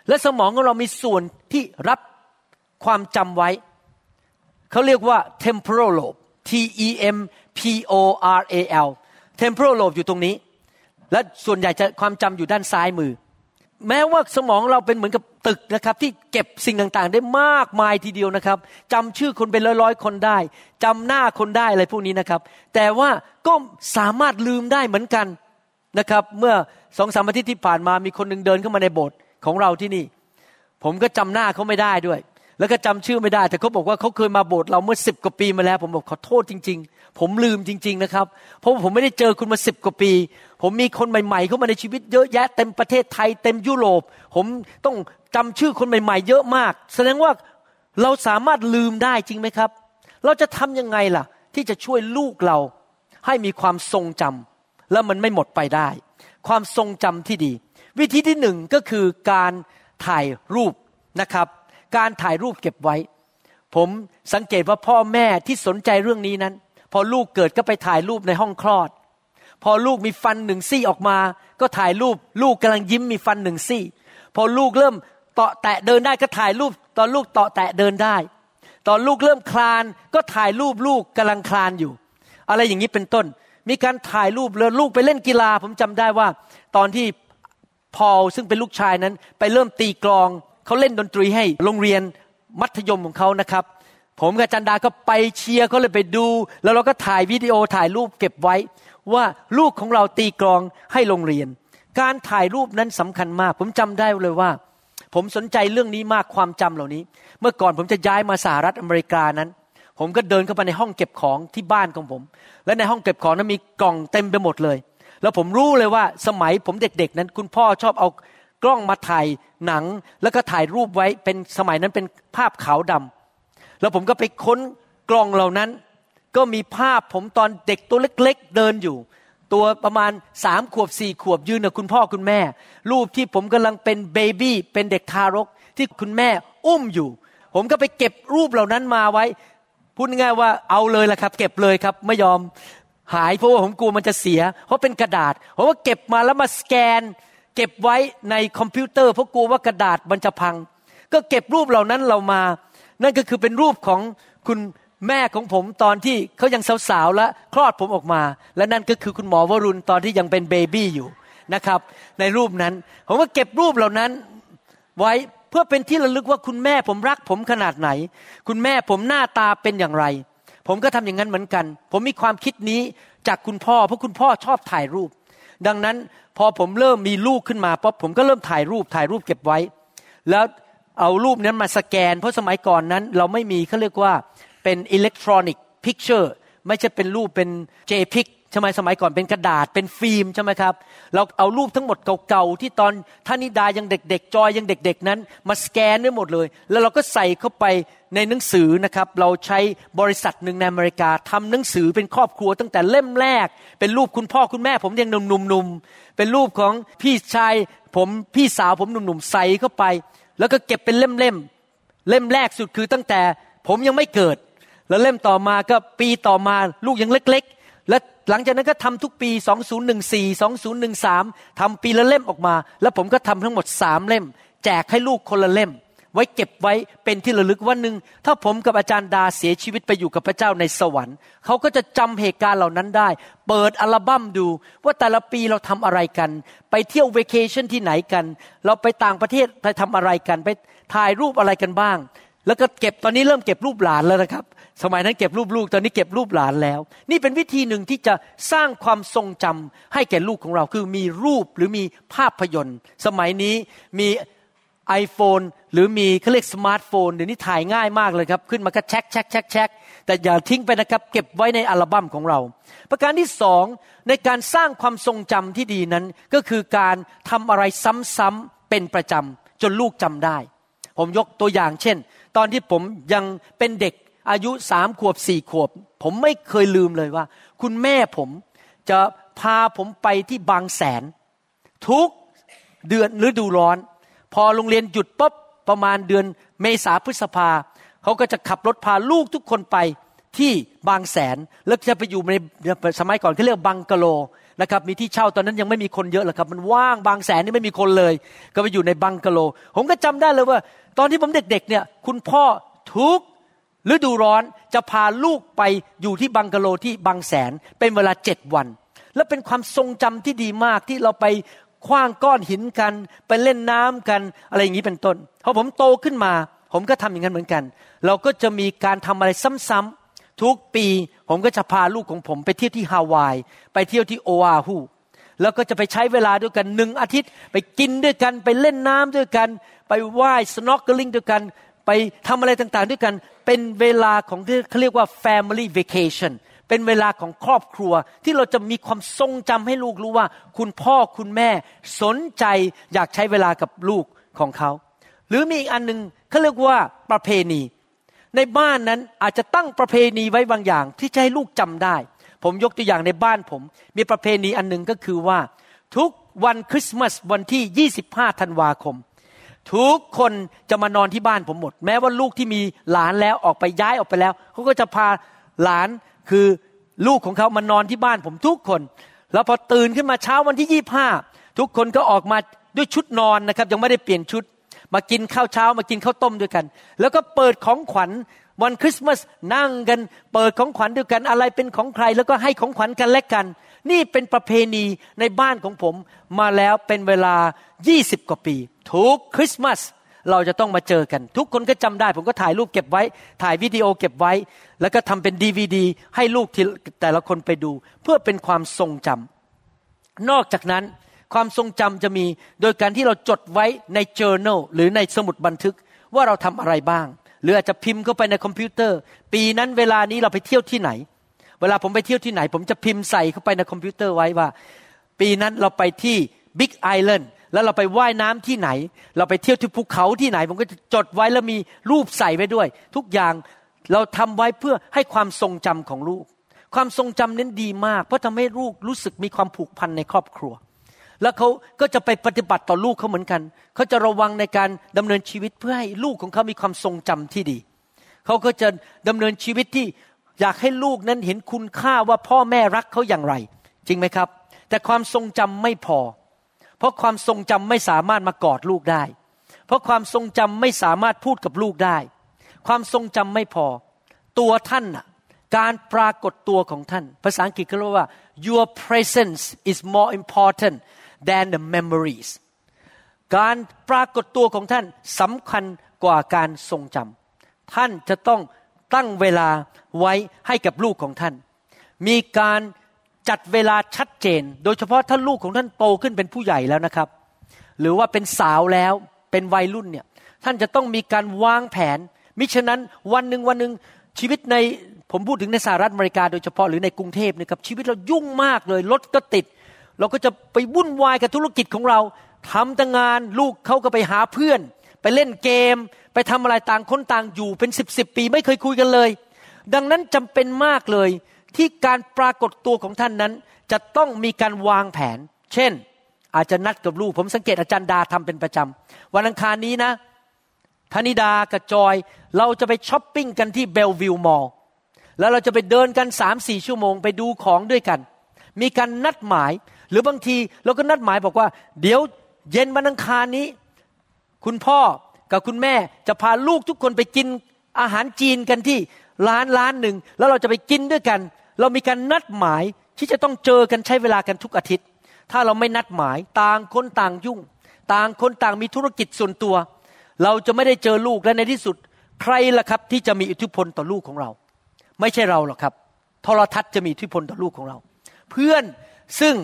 และสมองของเรามีส่วนที่รับความจำไว้ เขาเรียกว่า temporal lobe T E M P O R A L temporal lobe อยู่ตรงนี้ และส่วนใหญ่จะความจำอยู่ด้านซ้ายมือ แม้ว่าสมองเราเป็นเหมือนกับตึกนะครับ ที่เก็บสิ่งต่างๆ ได้มากมายทีเดียวนะครับจำชื่อคนเป็นร้อยๆคนได้จำหน้าคนได้อะไรพวกนี้นะครับ แต่ว่าก็สามารถลืมได้เหมือนกันนะครับ เมื่อสองสามอาทิตย์ที่ผ่านมามีคนหนึ่งเดินเข้ามาในโบสถ์ของเราที่นี่ ผมก็จำหน้าเขาไม่ได้ด้วย แล้วก็จำชื่อไม่ได้ แต่เขาบอกว่าเขาเคยมาโบสถ์เราเมื่อสิบกว่าปีมาแล้ว ผมบอกขอโทษจริง ๆ ผมลืมจริง ๆนะครับ เพราะผมไม่ได้เจอคุณมาสิบกว่าปี ผมมีคนใหม่ ๆ เข้ามาในชีวิตเยอะแยะเต็มประเทศไทยเต็มยุโรป ผมต้องจำชื่อคนใหม่ ๆ เยอะมาก แสดงว่าเราสามารถลืมได้จริงไหมครับ เราจะทํำยังไงล่ะ ที่จะช่วยลูกเราให้มีความทรงจำแล้วมันไม่หมดไปได้ ความทรงจำที่ดี วิธีที่หนึ่งก็คือการถ่ายรูปนะครับ การถ่ายรูปเก็บไว้ ผมสังเกตว่าพ่อแม่ที่สนใจเรื่องนี้นั้น พอลูกเกิดก็ไปถ่ายรูปในห้องคลอด พอลูกมีฟันหนึ่งซี่ออกมา ก็ถ่ายรูป ลูกกำลังยิ้มมีฟันหนึ่งซี่ พอลูกเริ่มเตาะแตะเดินได้ก็ถ่ายรูป ตอนลูกเตาะแตะเดินได้ ตอนลูกเริ่มคลานก็ถ่ายรูปลูกกำลังคลานอยู่ อะไรอย่างนี้เป็นต้น มีการถ่ายรูปแล้วลูกไปเล่นกีฬา ผมจำได้ว่า ตอนที่พอลซึ่งเป็นลูกชายนั้น ไปเริ่มตีกลอง เขาเล่นดนตรีให้โรงเรียนมัธยมของเขานะครับ ผมกับจันดาก็ไปเชียร์เขาเลยไปดู แล้วเราก็ถ่ายวิดีโอถ่ายรูปเก็บไว้ ว่าลูกของเราตีกลองให้โรงเรียน การถ่ายรูปนั้นสำคัญมาก ผมจำได้เลยว่า ผมสนใจเรื่องนี้มากความจำเหล่านี้ เมื่อก่อนผมจะย้ายมาสหรัฐอเมริกานั้น ผมก็เดินเข้าไปในห้องเก็บของที่บ้านของผม และในห้องเก็บของนั้นมีกล่องเต็มไปหมดเลย แล้วผมรู้เลยว่าสมัยผมเด็ก ๆ นั้น คุณพ่อชอบเอา กล้องมาถ่ายหนัง แล้วก็ถ่ายรูปไว้เป็นสมัยนั้นเป็นภาพขาวดำแล้วผมก็ไปค้นกล่องเหล่านั้น ก็มีภาพผมตอนเด็กตัวเล็ก ๆ เดินอยู่ ตัวประมาณสามขวบสี่ขวบยืนกับคุณพ่อคุณแม่ รูปที่ผมกำลังเป็นเบบี้เป็นเด็กทารกที่คุณแม่อุ้มอยู่ ผมก็ไปเก็บรูปเหล่านั้นมาไว้พูดง่ายว่าเอาเลยละครับ เก็บเลยครับไม่ยอมหายเพราะว่าผมกลัวมันจะเสีย เพราะเป็นกระดาษผมว่าเก็บมาแล้วมาสแกน เก็บไว้ในคอมพิวเตอร์เพราะกลัวว่ากระดาษมันจะพัง ก็เก็บรูปเหล่านั้นเรามา นั่นก็คือเป็นรูปของคุณแม่ของผมตอนที่เขายังสาวๆและคลอดผมออกมา และนั่นก็คือคุณหมอวรุณตอนที่ยังเป็นเบบี้อยู่นะครับ ในรูปนั้น ผมก็เก็บรูปเหล่านั้นไว้เพื่อเป็นที่ระลึกว่าคุณแม่ผมรักผมขนาดไหน คุณแม่ผมหน้าตาเป็นอย่างไร ผมก็ทำอย่างนั้นเหมือนกัน ผมมีความคิดนี้จากคุณพ่อเพราะคุณพ่อชอบถ่ายรูป ดังนั้นพอผมเริ่มมีลูกขึ้นมาป๊บผมก็เริ่มถ่ายรูปถ่ายรูปเก็บไว้ แล้วเอารูปนั้นมาสแกน เพราะสมัยก่อนนั้น เราไม่มีเขาเรียกว่าเป็น electronic picture ไม่ใช่เป็นรูปเป็น JPEG ใช่ไหมสมัยก่อนเป็นกระดาษเป็นฟิล์มใช่ไหมครับ เราเอารูปทั้งหมดเก่าๆที่ตอนท่านิดายังเด็กๆจอยยังเด็ก ๆ นั้น มาสแกนได้หมดเลย แล้วเราก็ใส่เข้าไปในหนังสือนะครับเราใช้บริษัทหนึ่งในอเมริกาทำหนังสือเป็นครอบครัวตั้งแต่เล่มแรก เป็นรูปคุณพ่อคุณแม่ ผมยังหนุ่มๆเป็นรูปของพี่ชายผมพี่สาวผมหนุ่มๆใส่เข้าไป แล้วก็เก็บเป็นเล่มๆเล่มแรกสุดคือตั้งแต่ผมยังไม่เกิด แล้วเล่มต่อมาก็ปีต่อมาลูกยังเล็ก ๆ และหลังจากนั้นก็ทำทุกปี 2014 2013ทำปีละเล่มออกมา แล้วผมก็ทำทั้งหมดสามเล่ม แจกให้ลูกคนละเล่ม ไว้เก็บไว้เป็นที่ระลึกวันหนึ่งถ้าผมกับอาจารย์ดาเสียชีวิตไปอยู่กับพระเจ้าในสวรรค์เขาก็จะจำเหตุการณ์เหล่านั้นได้ เปิดอัลบั้มดูว่าแต่ละปีเราทำอะไรกัน ไปเที่ยวเวเคชั่นที่ไหนกัน เราไปต่างประเทศไปทำอะไรกันไปถ่ายรูปอะไรกันบ้าง แล้วก็เก็บตอนนี้เริ่มเก็บรูปหลานแล้วนะครับ สมัยนั้นเก็บรูปลูกตอนนี้เก็บรูปหลานแล้ว นี่เป็นวิธีหนึ่งที่จะสร้างความทรงจำให้แก่ลูกของเราคือมีรูปหรือมีภาพยนตร์ สมัยนี้มี iPhone หรือมีเขาเรียกสมาร์ทโฟนเดี๋ยวนี้ถ่ายง่ายมากเลยครับ ขึ้นมาก็แช็คแช็คแช็คแช็คแต่อย่าทิ้งไปนะครับ เก็บไว้ในอัลบั้มของเรา ประการที่สองในการสร้างความทรงจำที่ดีนั้น ก็คือการทำอะไรซ้ำๆเป็นประจำจนลูกจำได้ ผมยกตัวอย่างเช่น ตอนที่ผมยังเป็นเด็กอายุสามขวบสี่ขวบ ผมไม่เคยลืมเลยว่า คุณแม่ผมจะพาผมไปที่บางแสน ทุกเดือนฤดูร้อน พอโรงเรียนหยุดปุ๊บ ประมาณเดือนเมษาพฤษภาเขาก็จะขับรถพาลูกทุกคนไปที่บางแสนแล้วจะไปอยู่ในสมัยก่อนเขาเรียกบังกะโลนะครับมีที่เช่าตอนนั้นยังไม่มีคนเยอะหรอกครับมันว่างบางแสนนี่ไม่มีคนเลย ก็ไปอยู่ในบังกะโล ผมก็จำได้เลยว่า ตอนที่ผมเด็กๆเนี่ยคุณพ่อทุกฤดูร้อนจะพาลูกไปอยู่ที่บังกะโลที่บางแสนเป็นเวลาเจ็ดวัน และเป็นความทรงจำที่ดีมากที่เราไป คว้างก้อนหินกัน ไปเล่นน้ำกันอะไรอย่างนี้เป็นต้นพอผมโตขึ้นมา ผมก็ทำอย่างนั้นเหมือนกัน เราก็จะมีการทำอะไรซ้ำๆทุกปีผมก็จะพาลูกของผม ไปเที่ยวที่ฮาวาย ไปเที่ยวที่โออาฮูแล้วก็จะไปใช้เวลาด้วยกันหนึ่งอาทิตย์ ไปกินด้วยกัน ไปเล่นน้ำด้วยกัน ไปว่ายสโนว์กลิงด้วยกัน ไปทำอะไรต่างๆ ด้วยกัน เป็นเวลาของที่เขาเรียกว่า family vacation เป็นเวลาของครอบครัวที่เราจะมีความทรงจำให้ลูกรู้ว่า คุณพ่อคุณแม่สนใจอยากใช้เวลากับลูกของเขา หรือมีอีกอันหนึ่งเขาเรียกว่าประเพณี ในบ้านนั้นอาจจะตั้งประเพณีไว้บางอย่าง ที่จะให้ลูกจำได้ ผมยกตัวอย่างในบ้านผม มีประเพณีอันหนึ่งก็คือว่า ทุกวันคริสต์มาสวันที่ 25 ธันวาคมทุกคนจะมานอนที่บ้านผมหมด แม้ว่าลูกที่มีหลานแล้วออกไปย้ายออกไปแล้วเขาก็จะพาหลาน คือลูกของเขามานอนที่บ้านผมทุกคน แล้วพอตื่นขึ้นมาเช้าวันที่ยี่ห้าทุกคนก็ออกมาด้วยชุดนอนนะครับ ยังไม่ได้เปลี่ยนชุด มากินข้าวเช้ามากินข้าวต้มด้วยกัน แล้วก็เปิดของขวัญวันคริสต์มาสนั่งกันเปิดของขวัญด้วยกันอะไรเป็นของใคร แล้วก็ให้ของขวัญกันและกัน นี่เป็นประเพณีในบ้านของผมมาแล้วเป็นเวลา 20 กว่าปี ทุกคริสต์มาส เราจะต้องมาเจอกัน ทุกคนก็จำได้ ผมก็ถ่ายรูปเก็บไว้ ถ่ายวิดีโอเก็บไว้ แล้วก็ทำเป็นดีวดีให้ลูกแต่ละคนไปดู เพื่อเป็นความทรงจำนอกจากนั้นความทรงจำจะมีโดยการที่เราจดไว้ใน journal หรือในสมุดบันทึกว่าเราทำอะไรบ้าง หรืออาจจะพิมพ์เข้าไปในคอมพิวเตอร์ ปีนั้นเวลานี้เราไปเที่ยวที่ไหน เวลาผมไปเที่ยวที่ไหน ผมจะพิมพ์ใส่เข้าไปในคอมพิวเตอร์ไว้ว่า ปีนั้นเราไปที่บิ๊กไอ แล้วเราไปว่ายน้ำที่ไหน เราไปเที่ยวที่ภูเขาที่ไหน ผมก็จะจดไว้แล้วมีรูปใส่ไว้ด้วย ทุกอย่างเราทำไว้เพื่อให้ความทรงจำของลูก ความทรงจำนั้นดีมาก เพราะทำให้ลูกรู้สึกมีความผูกพันในครอบครัว แล้วเขาก็จะไปปฏิบัติต่อลูกเขาเหมือนกัน เขาจะระวังในการดำเนินชีวิตเพื่อให้ลูกของเขามีความทรงจำที่ดี เขาก็จะดำเนินชีวิตที่อยากให้ลูกนั้นเห็นคุณค่าว่าพ่อแม่รักเขาอย่างไร จริงไหมครับ แต่ความทรงจำไม่พอเพราะความทรงจำไม่สามารถมากอดลูกได้ เพราะความทรงจำไม่สามารถพูดกับลูกได้ ความทรงจำไม่พอ ตัวท่านการปรากฏตัวของท่าน ภาษาอังกฤษเขาเรียกว่า your presence is more important than the memories การปรากฏตัวของท่านสำคัญกว่าการทรงจำท่านจะต้องตั้งเวลาไว้ให้กับลูกของท่าน มีการ จัดเวลาชัดเจน โดยเฉพาะถ้าลูกของท่านโตขึ้นเป็นผู้ใหญ่แล้วนะครับ หรือว่าเป็นสาวแล้วเป็นวัยรุ่นเนี่ยท่านจะต้องมีการวางแผน มิฉะนั้นวันหนึ่งวันหนึ่งชีวิตในผมพูดถึงในสหรัฐอเมริกาโดยเฉพาะหรือในกรุงเทพนะครับชีวิตเรายุ่งมากเลยรถก็ติด เราก็จะไปวุ่นวายกับธุรกิจของเราทำแต่งานลูกเขาก็ไปหาเพื่อน ไปเล่นเกม ไปทำอะไรต่างคนต่างอยู่เป็นสิบสิบปีไม่เคยคุยกันเลย ดังนั้นจำเป็นมากเลย ที่การปรากฏตัวของท่านนั้น จะต้องมีการวางแผน เช่น อาจจะนัดกับลูก ผมสังเกตอาจารย์ดาทำเป็นประจำวันอังคารนี้นะธนิดากับจอย เราจะไปช้อปปิ้งกันที่เบลวิวมอลแล้วเราจะไปเดินกันสามสี่ชั่วโมงไปดูของด้วยกัน มีการนัดหมาย หรือบางทีเราก็นัดหมายบอกว่า เดี๋ยวเย็นวันอังคารนี้ คุณพ่อกับคุณแม่จะพาลูกทุกคนไปกินอาหารจีนกันที่ ร้านร้านหนึ่งแล้วเราจะไปกินด้วยกัน เรามีการนัดหมายที่จะต้องเจอกันใช้เวลากันทุกอาทิตย์ ถ้าเราไม่นัดหมายต่างคนต่างยุ่ง ต่างคนต่างมีธุรกิจส่วนตัว เราจะไม่ได้เจอลูกและในที่สุด ใครล่ะครับที่จะมีอิทธิพลต่อลูกของเรา ไม่ใช่เราหรอกครับโทรทัศน์จะมีอิทธิพลต่อลูกของเรา เพื่อนซึ่ง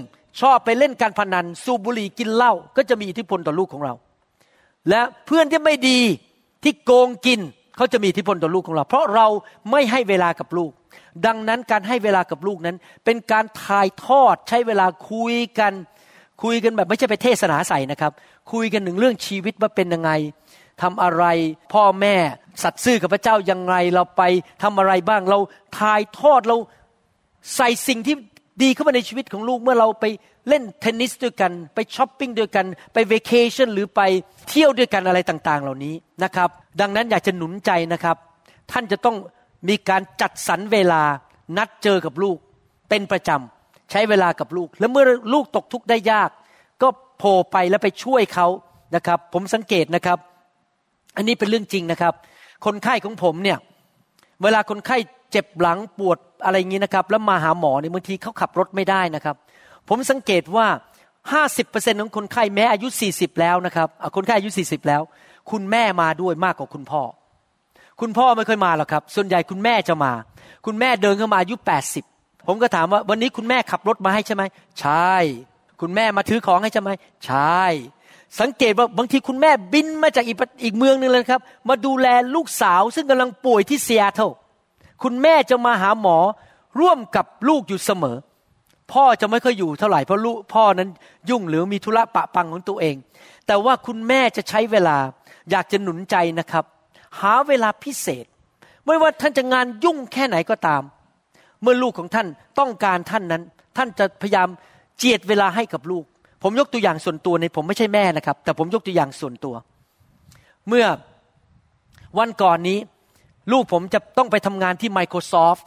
ชอบไปเล่นการพนันสูบบุหรี่กินเหล้าก็จะมีอิทธิพลต่อลูกของเรา และเพื่อนที่ไม่ดีที่โกงกิน เขาจะมีอิทธิพลต่อลูกของเรา เพราะเราไม่ให้เวลากับลูก ดังนั้นการให้เวลากับลูกนั้น เป็นการถ่ายทอดใช้เวลาคุยกัน คุยกันแบบไม่ใช่ไปเทศนาใส่นะครับ คุยกันหนึ่งเรื่องชีวิตว่าเป็นยังไงทำอะไรพ่อแม่สัตย์ซื่อกับพระเจ้ายังไงเราไปทำอะไรบ้าง เราถ่ายทอดเราใส่สิ่งที่ ดีเข้ามาในชีวิตของลูกเมื่อเราไปเล่นเทนนิสด้วยกัน ไปช้อปปิ้งด้วยกัน ไปเวกเคชั่นหรือไปเที่ยวด้วยกันอะไรต่างๆ เหล่านี้นะครับ ดังนั้นอยากจะหนุนใจนะครับ ท่านจะต้องมีการจัดสรรเวลานัดเจอกับลูก เป็นประจำใช้เวลากับลูก แล้วเมื่อลูกตกทุกข์ได้ยาก ก็โผล่ไปแล้วไปช่วยเขานะครับ ผมสังเกตนะครับ อันนี้เป็นเรื่องจริงนะครับ คนไข้ของผมเนี่ยเวลาคนไข้ เจ็บหลังปวดอะไรอย่างนี้นะครับ แล้วมาหาหมอเนี่ยบางทีเขาขับรถไม่ได้นะครับ ผมสังเกตว่าห้าสิบเปอร์เซ็นของคนไข้แม้อายุสี่สิบแล้วนะครับคนไข้อายุสี่สิบแล้ว คุณแม่มาด้วยมากกว่าคุณพ่อ คุณพ่อไม่เคยมาหรอกครับ ส่วนใหญ่คุณแม่จะมา คุณแม่เดินเข้ามาอายุแปดสิบผมก็ถามว่าวันนี้คุณแม่ขับรถมาให้ใช่ไหมใช่ คุณแม่มาถือของให้ใช่ไหมใช่สังเกตว่าบางทีคุณแม่บินมาจากอีกอีกเมืองนึงเลยครับ มาดูแลลูกสาวซึ่งกำลังป่วยที่เซียเทล คุณแม่จะมาหาหมอร่วมกับลูกอยู่เสมอ พ่อจะไม่ค่อยอยู่เท่าไหร่เพราะลูกพ่อนั้นยุ่งหรือมีธุระปะปังของตัวเอง แต่ว่าคุณแม่จะใช้เวลาอยากจะหนุนใจนะครับ หาเวลาพิเศษ ไม่ว่าท่านจะงานยุ่งแค่ไหนก็ตาม เมื่อลูกของท่านต้องการท่านนั้น ท่านจะพยายามเจียดเวลาให้กับลูก ผมยกตัวอย่างส่วนตัวในผมไม่ใช่แม่นะครับ แต่ผมยกตัวอย่างส่วนตัว เมื่อวันก่อนนี้ ลูกผมจะต้องไปทำงานที่ Microsoft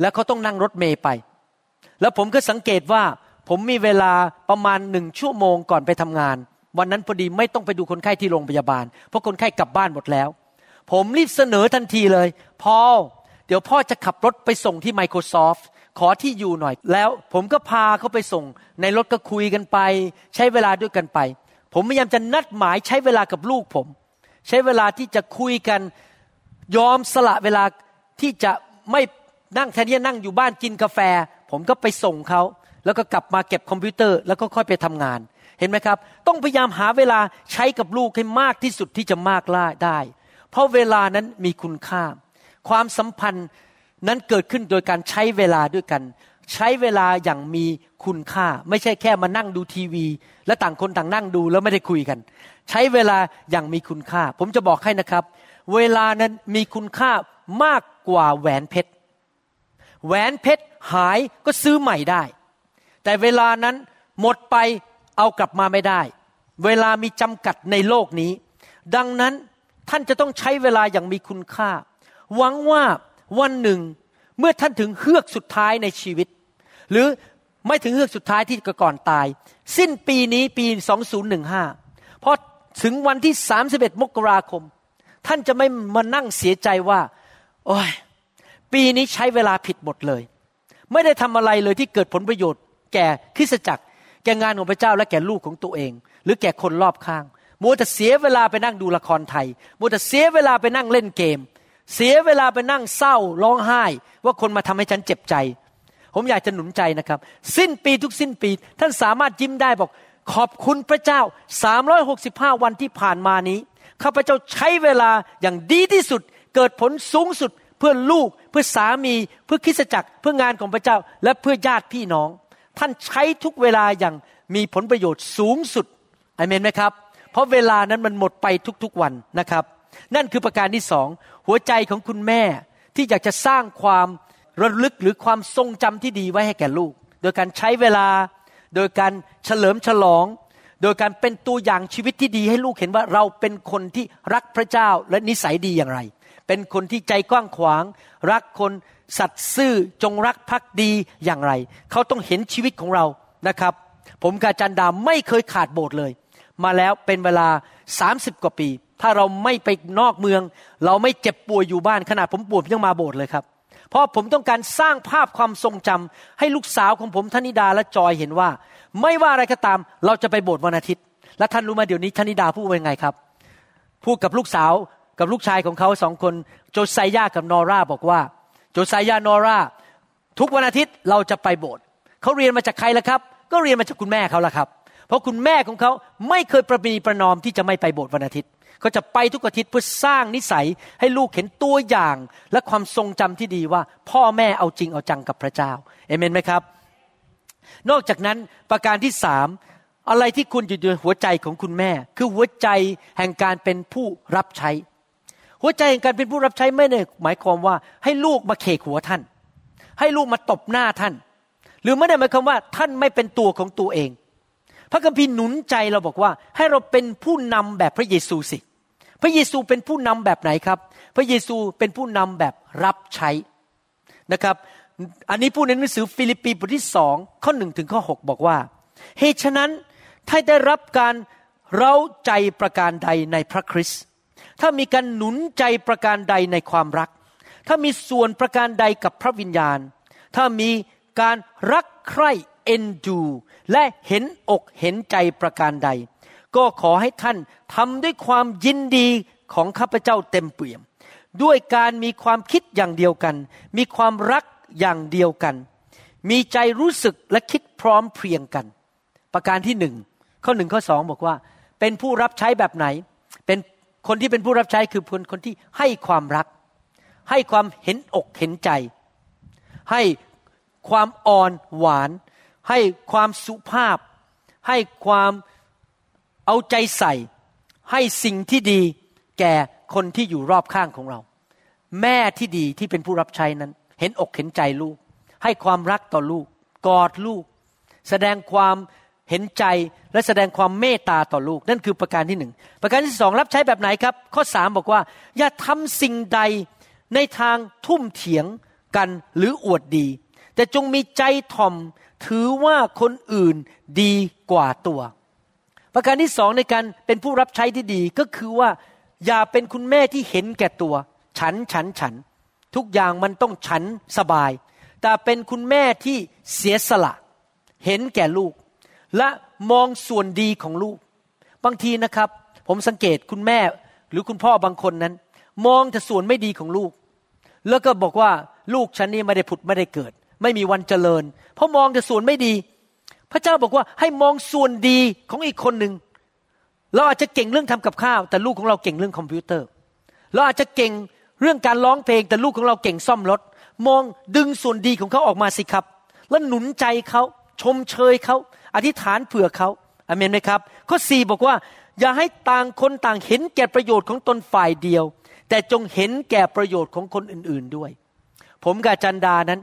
แล้วเขาต้องนั่งรถเมย์ไป แล้วผมก็สังเกตว่า ผมมีเวลาประมาณหนึ่งชั่วโมงก่อนไปทำงาน วันนั้นพอดีไม่ต้องไปดูคนไข้ที่โรงพยาบาล เพราะคนไข้กลับบ้านหมดแล้ว ผมรีบเสนอทันทีเลยพอเดี๋ยวพ่อจะขับรถไปส่งที่ Microsoft ขอที่อยู่หน่อย แล้วผมก็พาเขาไปส่ง ในรถก็คุยกันไป ใช้เวลาด้วยกันไป ผมพยายามจะนัดหมายใช้เวลากับลูกผม ใช้เวลาที่จะคุยกัน ยอมสละเวลาที่จะไม่นั่งแทนที่จะนั่งอยู่บ้านกินกาแฟ ผมก็ไปส่งเขาแล้วก็กลับมาเก็บคอมพิวเตอร์ แล้วก็ค่อยไปทำงานเห็นไหมครับ ต้องพยายามหาเวลาใช้กับลูกให้มากที่สุดที่จะมากล่าได้ เพราะเวลานั้นมีคุณค่า ความสัมพันธ์นั้นเกิดขึ้นโดยการใช้เวลาด้วยกัน ใช้เวลาอย่างมีคุณค่า ไม่ใช่แค่มานั่งดูทีวี และต่างคนต่างนั่งดูแล้วไม่ได้คุยกัน ใช้เวลาอย่างมีคุณค่า ผมจะบอกให้นะครับ เวลานั้นมีคุณค่ามากกว่าแหวนเพชร แหวนเพชรหายก็ซื้อใหม่ได้ แต่เวลานั้นหมดไปเอากลับมาไม่ได้ เวลามีจำกัดในโลกนี้ ดังนั้นท่านจะต้องใช้เวลาอย่างมีคุณค่า หวังว่าวันหนึ่งเมื่อท่านถึงเฮือกสุดท้ายในชีวิต หรือไม่ถึงเฮือกสุดท้ายที่ก่อนตาย สิ้นปีนี้ปี 2015พอถึงวันที่ 31 มกราคม ท่านจะไม่มานั่งเสียใจว่า โอ้ย ปีนี้ใช้เวลาผิดหมดเลย ไม่ได้ทำอะไรเลยที่เกิดผลประโยชน์ แก่คริสตจักร แก่งานของพระเจ้าและแก่ลูกของตัวเอง หรือแก่คนรอบข้าง มัวแต่เสียเวลาไปนั่งดูละครไทย มัวแต่เสียเวลาไปนั่งเล่นเกม เสียเวลาไปนั่งเศร้าร้องไห้ ว่าคนมาทำให้ฉันเจ็บใจ ผมอยากจะหนุนใจนะครับ สิ้นปีทุกสิ้นปี ท่านสามารถยิ้มได้บอกขอบคุณพระเจ้า 365 วันที่ผ่านมานี้ ข้าพเจ้าใช้เวลาอย่างดีที่สุด เกิดผลสูงสุดเพื่อลูก เพื่อสามีเพื่อคริสจักรเพื่องานของพระเจ้า และเพื่อญาติพี่น้อง ท่านใช้ทุกเวลาอย่างมีผลประโยชน์สูงสุดอเมนไหมครับ เพราะเวลานั้นมันหมดไปทุกๆวันนะครับ นั่นคือประการที่สองหัวใจของคุณแม่ที่อยากจะสร้างความระลึกหรือความทรงจำที่ดีไว้ให้แก่ลูก โดยการใช้เวลา โดยการเฉลิมฉลอง โดยการเป็นตัวอย่างชีวิตที่ดีให้ลูกเห็นว่าเราเป็นคนที่รักพระเจ้าและนิสัยดีอย่างไร เป็นคนที่ใจกว้างขวาง รักคนสัตย์ซื่อจงรักภักดีอย่างไร เขาต้องเห็นชีวิตของเรานะครับ ผมกาจันดาไม่เคยขาดโบสถ์เลย มาแล้วเป็นเวลา 30 กว่าปี ถ้าเราไม่ไปนอกเมือง เราไม่เจ็บป่วยอยู่บ้านขนาดผมป่วยยังมาโบสถ์เลยครับ เพราะผมต้องการสร้างภาพความทรงจำให้ลูกสาวของผมธนิดาและจอยเห็นว่า ไม่ว่าอะไรก็ตาม เราจะไปโบสถ์วันอาทิตย์ และท่านรู้มาเดี๋ยวนี้ธนิดาพูดว่าไงครับ พูดกับลูกสาวกับลูกชายของเขาสองคนโจไซยากับนอร่าบอกว่าโจไซยานอร่าทุกวันอาทิตย์เราจะไปโบสถ์เขาเรียนมาจากใครล่ะครับ ก็เรียนมาจากคุณแม่เขาล่ะครับ เพราะคุณแม่ของเขาไม่เคยประนีประนอมที่จะไม่ไปโบสถ์วันอาทิตย์ เขาจะไปทุกอาทิตย์เพื่อสร้างนิสัยให้ลูกเห็นตัวอย่าง และความทรงจำที่ดีว่า พ่อแม่เอาจริงเอาจังกับพระเจ้าเอเมนไหมครับ นอกจากนั้นประการที่สามอะไรที่คุณอยู่ในหัวใจของคุณแม่ คือหัวใจแห่งการเป็นผู้รับใช้ หัวใจแห่งการเป็นผู้รับใช้ไม่ได้หมายความว่า ให้ลูกมาเขกหัวท่าน ให้ลูกมาตบหน้าท่าน หรือไม่ได้หมายความว่าท่านไม่เป็นตัวของตัวเอง พระคัมภีร์หนุนใจเราบอกว่า ให้เราเป็นผู้นำแบบพระเยซูสิ พระเยซูเป็นผู้นำแบบไหนครับ พระเยซูเป็นผู้นำแบบรับใช้นะครับ อันนี้พูดในหนังสือฟิลิปปีบทที่สองข้อหนึ่งถึงข้อหบอกว่า เหตุฉะนั้นถ้าได้รับการเร้าใจประการใดในพระคริสต์ถ้ามีการหนุนใจประการใดในความรัก ถ้ามีส่วนประการใดกับพระวิญญาณ ถ้ามีการรักใคร่เอ็นดู และเห็นอกเห็นใจประการใด ก็ขอให้ท่านทำด้วยความยินดีของข้าพเจ้าเต็มเปี่ยม ด้วยการมีความคิดอย่างเดียวกัน มีความรักอย่างเดียวกัน มีใจรู้สึกและคิดพร้อมเพรียงกัน ประการที่หนึ่งข้อหนึ่งข้อสองบอกว่า เป็นผู้รับใช้แบบไหน เป็นคนที่เป็นผู้รับใช้คือคนคนที่ให้ความรัก ให้ความเห็นอกเห็นใจ ให้ความอ่อนหวาน ให้ความสุภาพ ให้ความ เอาใจใส่ให้สิ่งที่ดีแก่คนที่อยู่รอบข้างของเรา แม่ที่ดีที่เป็นผู้รับใช้นั้น เห็นอกเห็นใจลูก ให้ความรักต่อลูก กอดลูก แสดงความเห็นใจและแสดงความเมตตาต่อลูก นั่นคือประการที่หนึ่งประการที่สองรับใช้แบบไหนครับ ข้อสามบอกว่า อย่าทำสิ่งใดในทางทุ่มเถียงกันหรืออวดดี แต่จงมีใจถ่อมถือว่าคนอื่นดีกว่าตัว ประการที่สองในการเป็นผู้รับใช้ที่ดีก็คือว่า อย่าเป็นคุณแม่ที่เห็นแก่ตัว ฉันฉันฉัน ทุกอย่างมันต้องฉันสบาย แต่เป็นคุณแม่ที่เสียสละ เห็นแก่ลูก และมองส่วนดีของลูก บางทีนะครับ ผมสังเกตคุณแม่หรือคุณพ่อบางคนนั้น มองแต่ส่วนไม่ดีของลูก แล้วก็บอกว่าลูกฉันนี่ไม่ได้ผุดไม่ได้เกิด ไม่มีวันเจริญ เพราะมองแต่ส่วนไม่ดี พระเจ้าบอกว่าให้มองส่วนดีของอีกคนหนึ่งเราอาจจะเก่งเรื่องทำกับข้าว แต่ลูกของเราเก่งเรื่องคอมพิวเตอร์ เราอาจจะเก่งเรื่องการร้องเพลง แต่ลูกของเราเก่งซ่อมรถ มองดึงส่วนดีของเขาออกมาสิครับ แล้วหนุนใจเขาชมเชยเขาอธิษฐานเผื่อเขาอเมนไหมครับข้อสี่บอกว่า อย่าให้ต่างคนต่างเห็นแก่ประโยชน์ของตนฝ่ายเดียว แต่จงเห็นแก่ประโยชน์ของคนอื่นๆด้วย ผมกับจันดานั้น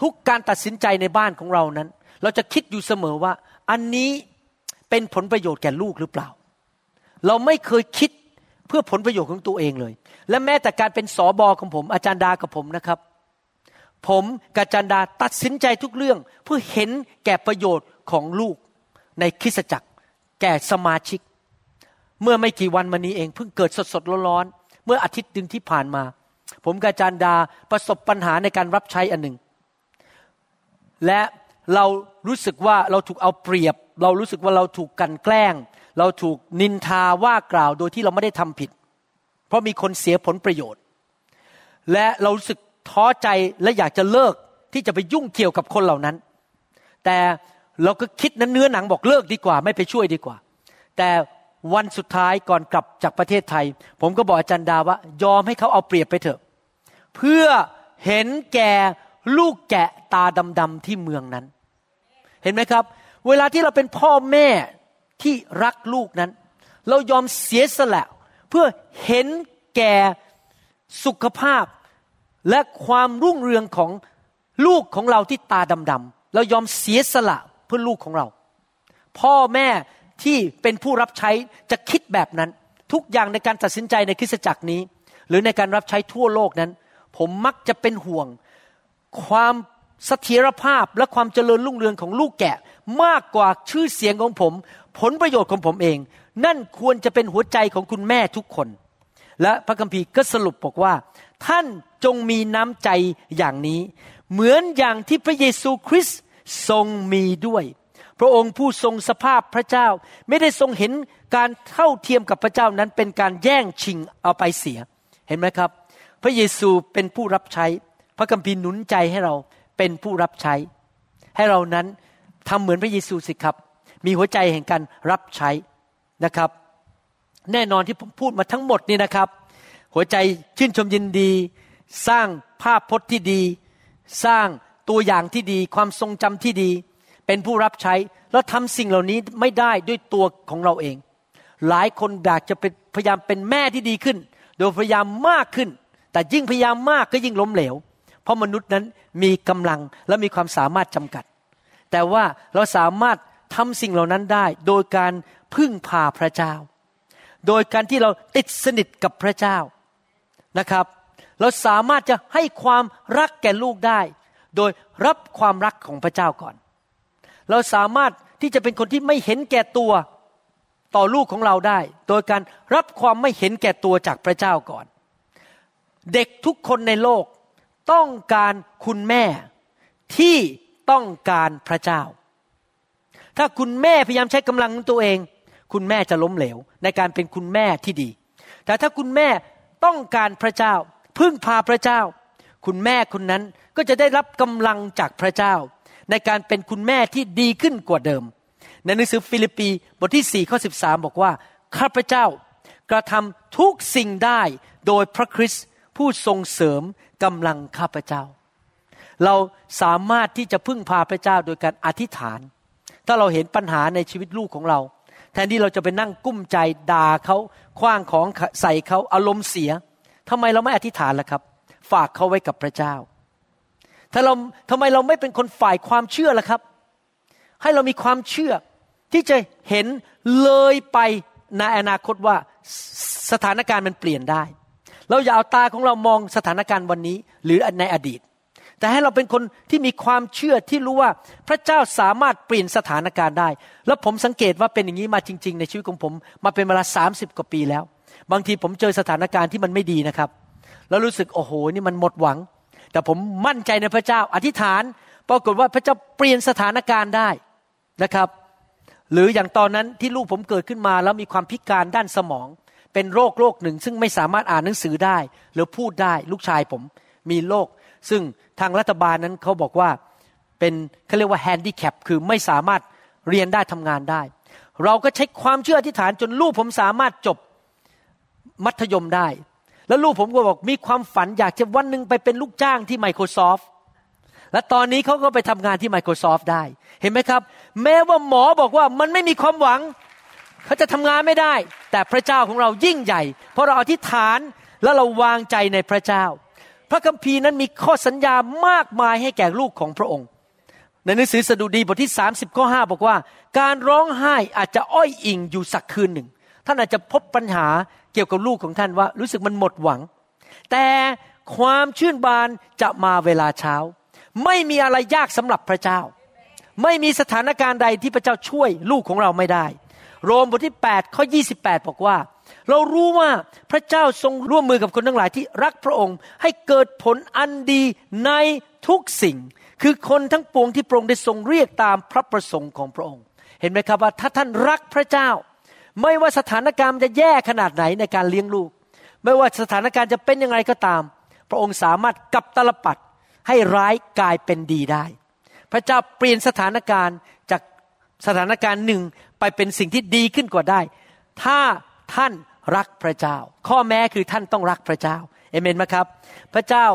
ทุกการตัดสินใจในบ้านของเรานั้น เราจะคิดอยู่เสมอว่า อันนี้เป็นผลประโยชน์แก่ลูกหรือเปล่า เราไม่เคยคิดเพื่อผลประโยชน์ของตัวเองเลย และแม้แต่การเป็นสอบอของผม อาจารย์ดากับผมนะครับ ผมกับอาจันดาตัดสินใจทุกเรื่องเพื่อเห็นแก่ประโยชน์ของลูกในคริสตจักร แก่สมาชิก เมื่อไม่กี่วันมานี้เองเพิ่งเกิดสดสดร้อนๆเมื่ออาทิตย์ดึงที่ผ่านมา ผมกับอาจันดาประสบปัญหาในการรับใช้อันหนึ่งและ เรารู้สึกว่าเราถูกเอาเปรียบ เรารู้สึกว่าเราถูกกันแกล้ง เราถูกนินทาว่ากล่าวโดยที่เราไม่ได้ทำผิด เพราะมีคนเสียผลประโยชน์ และเรารู้สึกท้อใจและอยากจะเลิกที่จะไปยุ่งเกี่ยวกับคนเหล่านั้น แต่เราก็คิดนั้นเนื้อหนังบอกเลิกดีกว่า ไม่ไปช่วยดีกว่า แต่วันสุดท้ายก่อนกลับจากประเทศไทย ผมก็บอกอาจารย์ดาว่ายอมให้เขาเอาเปรียบไปเถอะ เพื่อเห็นแก่ลูกแกะตาดำๆที่เมืองนั้น เห็นไหมครับ เวลาที่เราเป็นพ่อแม่ที่รักลูกนั้น เรายอมเสียสละเพื่อเห็นแก่สุขภาพและความรุ่งเรืองของลูกของเราที่ตาดำๆเรายอมเสียสละเพื่อลูกของเรา พ่อแม่ที่เป็นผู้รับใช้จะคิดแบบนั้น ทุกอย่างในการตัดสินใจในคริสตจักรนี้ หรือในการรับใช้ทั่วโลกนั้น ผมมักจะเป็นห่วง ความ เสถียรภาพและความเจริญรุ่งเรืองของลูกแกะมากกว่าชื่อเสียงของผม ผลประโยชน์ของผมเอง นั่นควรจะเป็นหัวใจของคุณแม่ทุกคน และพระคัมภีร์ก็สรุปบอกว่า ท่านจงมีน้ำใจอย่างนี้ เหมือนอย่างที่พระเยซูคริสต์ทรงมีด้วย พระองค์ผู้ทรงสภาพพระเจ้า ไม่ได้ทรงเห็นการเท่าเทียมกับพระเจ้านั้นเป็นการแย่งชิงเอาไปเสีย เห็นไหมครับ พระเยซูเป็นผู้รับใช้ พระคัมภีร์หนุนใจให้เรา เป็นผู้รับใช้ ให้เรานั้นทำเหมือนพระเยซูสิครับ มีหัวใจแห่งการรับใช้นะครับ แน่นอนที่ผมพูดมาทั้งหมดนี่นะครับ หัวใจชื่นชมยินดี สร้างภาพพจน์ที่ดี สร้างตัวอย่างที่ดี ความทรงจำที่ดี เป็นผู้รับใช้แล้วทำสิ่งเหล่านี้ไม่ได้ด้วยตัวของเราเอง หลายคนอยากจะเป็นพยายามเป็นแม่ที่ดีขึ้น โดยพยายามมากขึ้น แต่ยิ่งพยายามมากก็ยิ่งล้มเหลว เพราะมนุษย์นั้นมีกำลังและมีความสามารถจำกัด แต่ว่าเราสามารถทำสิ่งเหล่านั้นได้ โดยการพึ่งพาพระเจ้า โดยการที่เราติดสนิทกับพระเจ้านะครับ เราสามารถจะให้ความรักแก่ลูกได้ โดยรับความรักของพระเจ้าก่อน เราสามารถที่จะเป็นคนที่ไม่เห็นแก่ตัวต่อลูกของเราได้ โดยการรับความไม่เห็นแก่ตัวจากพระเจ้าก่อน เด็กทุกคนในโลก ต้องการคุณแม่ที่ต้องการพระเจ้า ถ้าคุณแม่พยายามใช้กำลังตัวเอง คุณแม่จะล้มเหลว ในการเป็นคุณแม่ที่ดี แต่ถ้าคุณแม่ต้องการพระเจ้า พึ่งพาพระเจ้า คุณแม่คนนั้นก็จะได้รับกำลังจากพระเจ้า ในการเป็นคุณแม่ที่ดีขึ้นกว่าเดิม ในหนังสือฟิลิปปีบทที่ 4 ข้อ 13 บอกว่าข้าพเจ้ากระทำทุกสิ่งได้โดยพระคริสต์ผู้ทรงเสริม กำลังข้าพเจ้า เราสามารถที่จะพึ่งพาพระเจ้าโดยการอธิษฐาน ถ้าเราเห็นปัญหาในชีวิตลูกของเรา แทนที่เราจะไปนั่งกุ้มใจด่าเขาคว้างของใส่เขาอารมณ์เสียทำไมเราไม่อธิษฐานล่ะครับ ฝากเขาไว้กับพระเจ้า ถ้าเราทำไมเราไม่เป็นคนฝ่ายความเชื่อล่ะครับ ให้เรามีความเชื่อที่จะเห็นเลยไปในอนาคตว่าสถานการณ์มันเปลี่ยนได้ เราอย่าเอาตาของเรามองสถานการณ์วันนี้ หรือในอดีต แต่ให้เราเป็นคนที่มีความเชื่อที่รู้ว่าพระเจ้าสามารถเปลี่ยนสถานการณ์ได้ แล้วผมสังเกตว่าเป็นอย่างนี้มาจริง ๆ ในชีวิตของผมมาเป็นเวลาสามสิบกว่าปีแล้ว บางทีผมเจอสถานการณ์ที่มันไม่ดีนะครับ แล้วรู้สึกโอ้โหนี่มันหมดหวัง แต่ผมมั่นใจในพระเจ้าอธิษฐาน ปรากฏว่าพระเจ้าเปลี่ยนสถานการณ์ได้นะครับ หรืออย่างตอนนั้นที่ลูกผมเกิดขึ้นมาแล้วมีความพิการด้านสมอง เป็นโรคโรคหนึ่ง ซึ่งไม่สามารถอ่านหนังสือได้ หรือพูดได้ลูกชายผมมีโรคซึ่งทางรัฐบาลนั้นเขาบอกว่าเป็นเขาเรียกว่าแฮนดิแคปคือไม่สามารถเรียนได้ทำงานได้ เราก็ใช้ความเชื่ออธิษฐานจนลูกผมสามารถจบมัธยมได้ แล้วลูกผมก็บอกมีความฝันอยากจะวันหนึ่งไปเป็นลูกจ้างที่ Microsoft และตอนนี้เขาก็ไปทำงานที่ Microsoft ได้ เห็นไหมครับ แม้ว่าหมอบอกว่ามันไม่มีความหวัง เขาจะทำงานไม่ได้ แต่พระเจ้าของเรายิ่งใหญ่ เพราะเราอธิษฐานแล้วเราวางใจในพระเจ้า พระคัมภีร์นั้นมีข้อสัญญามากมายให้แก่ลูกของพระองค์ ในหนังสือสดุดีบทที่ 30ข้อ5บอกว่า การร้องไห้อาจจะอ้อยอิงอยู่สักคืนหนึ่ง ท่านอาจจะพบปัญหาเกี่ยวกับลูกของท่านว่า รู้สึกมันหมดหวัง แต่ความชื่นบานจะมาเวลาเช้า ไม่มีอะไรยากสำหรับพระเจ้า ไม่มีสถานการณ์ใดที่พระเจ้าช่วยลูกของเราไม่ได้ โรมบทที่ 8 ข้อ 28 บอกว่า เรารู้ว่าพระเจ้าทรงร่วมมือกับคนทั้งหลายที่รักพระองค์ให้เกิดผลอันดีในทุกสิ่ง คือคนทั้งปวงที่พระองค์ได้ทรงเรียกตามพระประสงค์ของพระองค์ เห็นไหมครับว่าถ้าท่านรักพระเจ้า ไม่ว่าสถานการณ์จะแย่ขนาดไหนในการเลี้ยงลูก ไม่ว่าสถานการณ์จะเป็นยังไงก็ตาม พระองค์สามารถกลับตลปัดให้ร้ายกลายเป็นดีได้ พระเจ้าเปลี่ยนสถานการณ์จากสถานการณ์หนึ่ง ไปเป็นสิ่งที่ดีขึ้นกว่าได้ ถ้าท่านรักพระเจ้า ข้อแม้คือท่านต้องรักพระเจ้าเอเมนไหมครับ พระเจ้า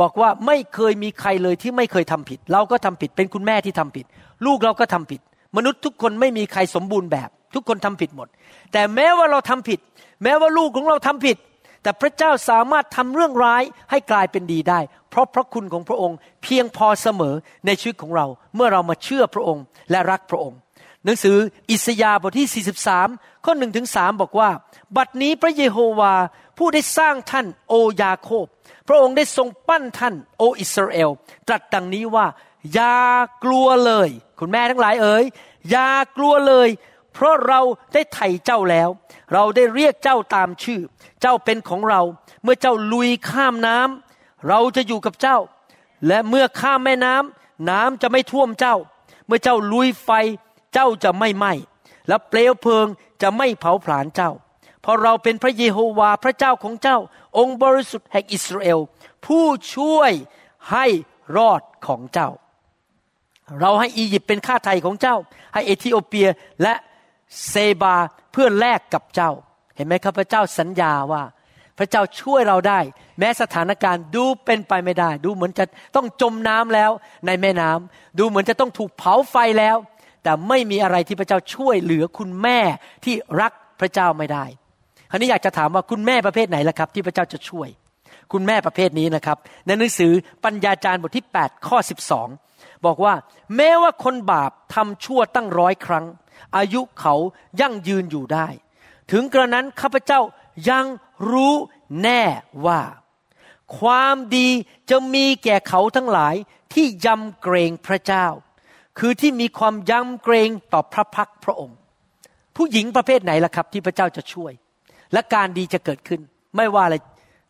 บอกว่าไม่เคยมีใครเลยที่ไม่เคยทำผิด เราก็ทำผิดเป็นคุณแม่ที่ทำผิด ลูกเราก็ทำผิด มนุษย์ทุกคนไม่มีใครสมบูรณ์แบบ ทุกคนทำผิดหมด แต่แม้ว่าเราทำผิด แม้ว่าลูกของเราทำผิด แต่พระเจ้าสามารถทำเรื่องร้ายให้กลายเป็นดีได้ เพราะพระคุณของพระองค์เพียงพอเสมอในชีวิตของเรา เมื่อเรามาเชื่อพระองค์และรักพระองค์ หนังสืออิสยาบทที่ 43 ข้อหนึ่งถึงสบอกว่า บัดนี้พระเยโฮวาผู้ได้สร้างท่านโอยาโคบ พระองค์ได้ทรงปั้นท่านโออิสราเอล ตรัสดังนี้ว่า อย่ากลัวเลย คุณแม่ทั้งหลายเอ๋ยอย่ากลัวเลย เพราะเราได้ไถ่เจ้าแล้ว เราได้เรียกเจ้าตามชื่อ เจ้าเป็นของเรา เมื่อเจ้าลุยข้ามน้ำเราจะอยู่กับเจ้า และเมื่อข้ามแม่น้ำน้ำจะไม่ท่วมเจ้า เมื่อเจ้าลุยไฟ เจ้าจะไม่ไหม้และเปลวเพลิงจะไม่เผาผลาญเจ้า เพราะเราเป็นพระเยโฮวาพระเจ้าของเจ้า องค์บริสุทธิ์แห่งอิสราเอล ผู้ช่วยให้รอดของเจ้า เราให้อียิปต์เป็นข้าไทยของเจ้า ให้เอธิโอเปียและเซบาเพื่อแลกกับเจ้า เห็นไหมครับพระเจ้าสัญญาว่า พระเจ้าช่วยเราได้ แม้สถานการณ์ดูเป็นไปไม่ได้ ดูเหมือนจะต้องจมน้ำแล้วในแม่น้ำดูเหมือนจะต้องถูกเผาไฟแล้ว แต่ไม่มีอะไรที่พระเจ้าช่วยเหลือคุณแม่ที่รักพระเจ้าไม่ได้คราวนี้อยากจะถามว่าคุณแม่ประเภทไหนล่ะครับ ที่พระเจ้าจะช่วย คุณแม่ประเภทนี้นะครับ ในหนังสือปัญญาจารย์บทที่ 8 ข้อ 12 บอกว่า แม้ว่าคนบาปทำชั่วตั้งร้อยครั้ง อายุเขายั่งยืนอยู่ได้ ถึงกระนั้นข้าพเจ้ายังรู้แน่ว่า ความดีจะมีแก่เขาทั้งหลายที่ยำเกรงพระเจ้า คือที่มีความยำเกรงต่อพระพักพระองค์ ผู้หญิงประเภทไหนล่ะครับ ที่พระเจ้าจะช่วย และการดีจะเกิดขึ้น ไม่ว่าอะไร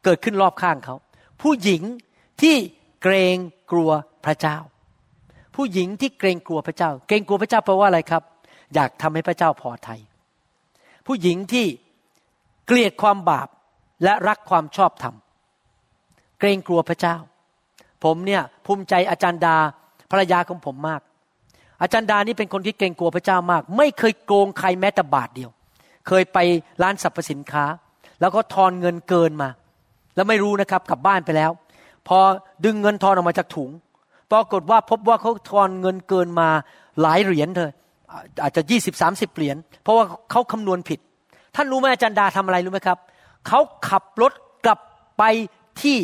เกิดขึ้นรอบข้างเขา ผู้หญิงที่เกรงกลัวพระเจ้า ผู้หญิงที่เกรงกลัวพระเจ้า เกรงกลัวพระเจ้าแปลว่าอะไรครับ อยากทำให้พระเจ้าพอไทยผู้หญิงที่เกลียดความบาปและรักความชอบธรรมเกรงกลัวพระเจ้า ผมเนี่ยภูมิใจอาจารย์ดาภรรยาของผมมาก อาจารย์ดานี่เป็นคนที่เกรงกลัวพระเจ้ามาก ไม่เคยโกงใครแม้แต่บาทเดียว เคยไปร้านสรรพสินค้า แล้วก็ทอนเงินเกินมา แล้วไม่รู้นะครับกลับบ้านไปแล้ว พอดึงเงินทอนออกมาจากถุงปรากฏว่าพบว่าเขาทอนเงินเกินมาหลายเหรียญเลยอาจจะยี่สิบสามสิบเหรียญเพราะว่าเขาคำนวณผิด ท่านรู้ไหมอาจารย์ดาทำอะไรรู้ไหมครับเขาขับรถกลับไปที่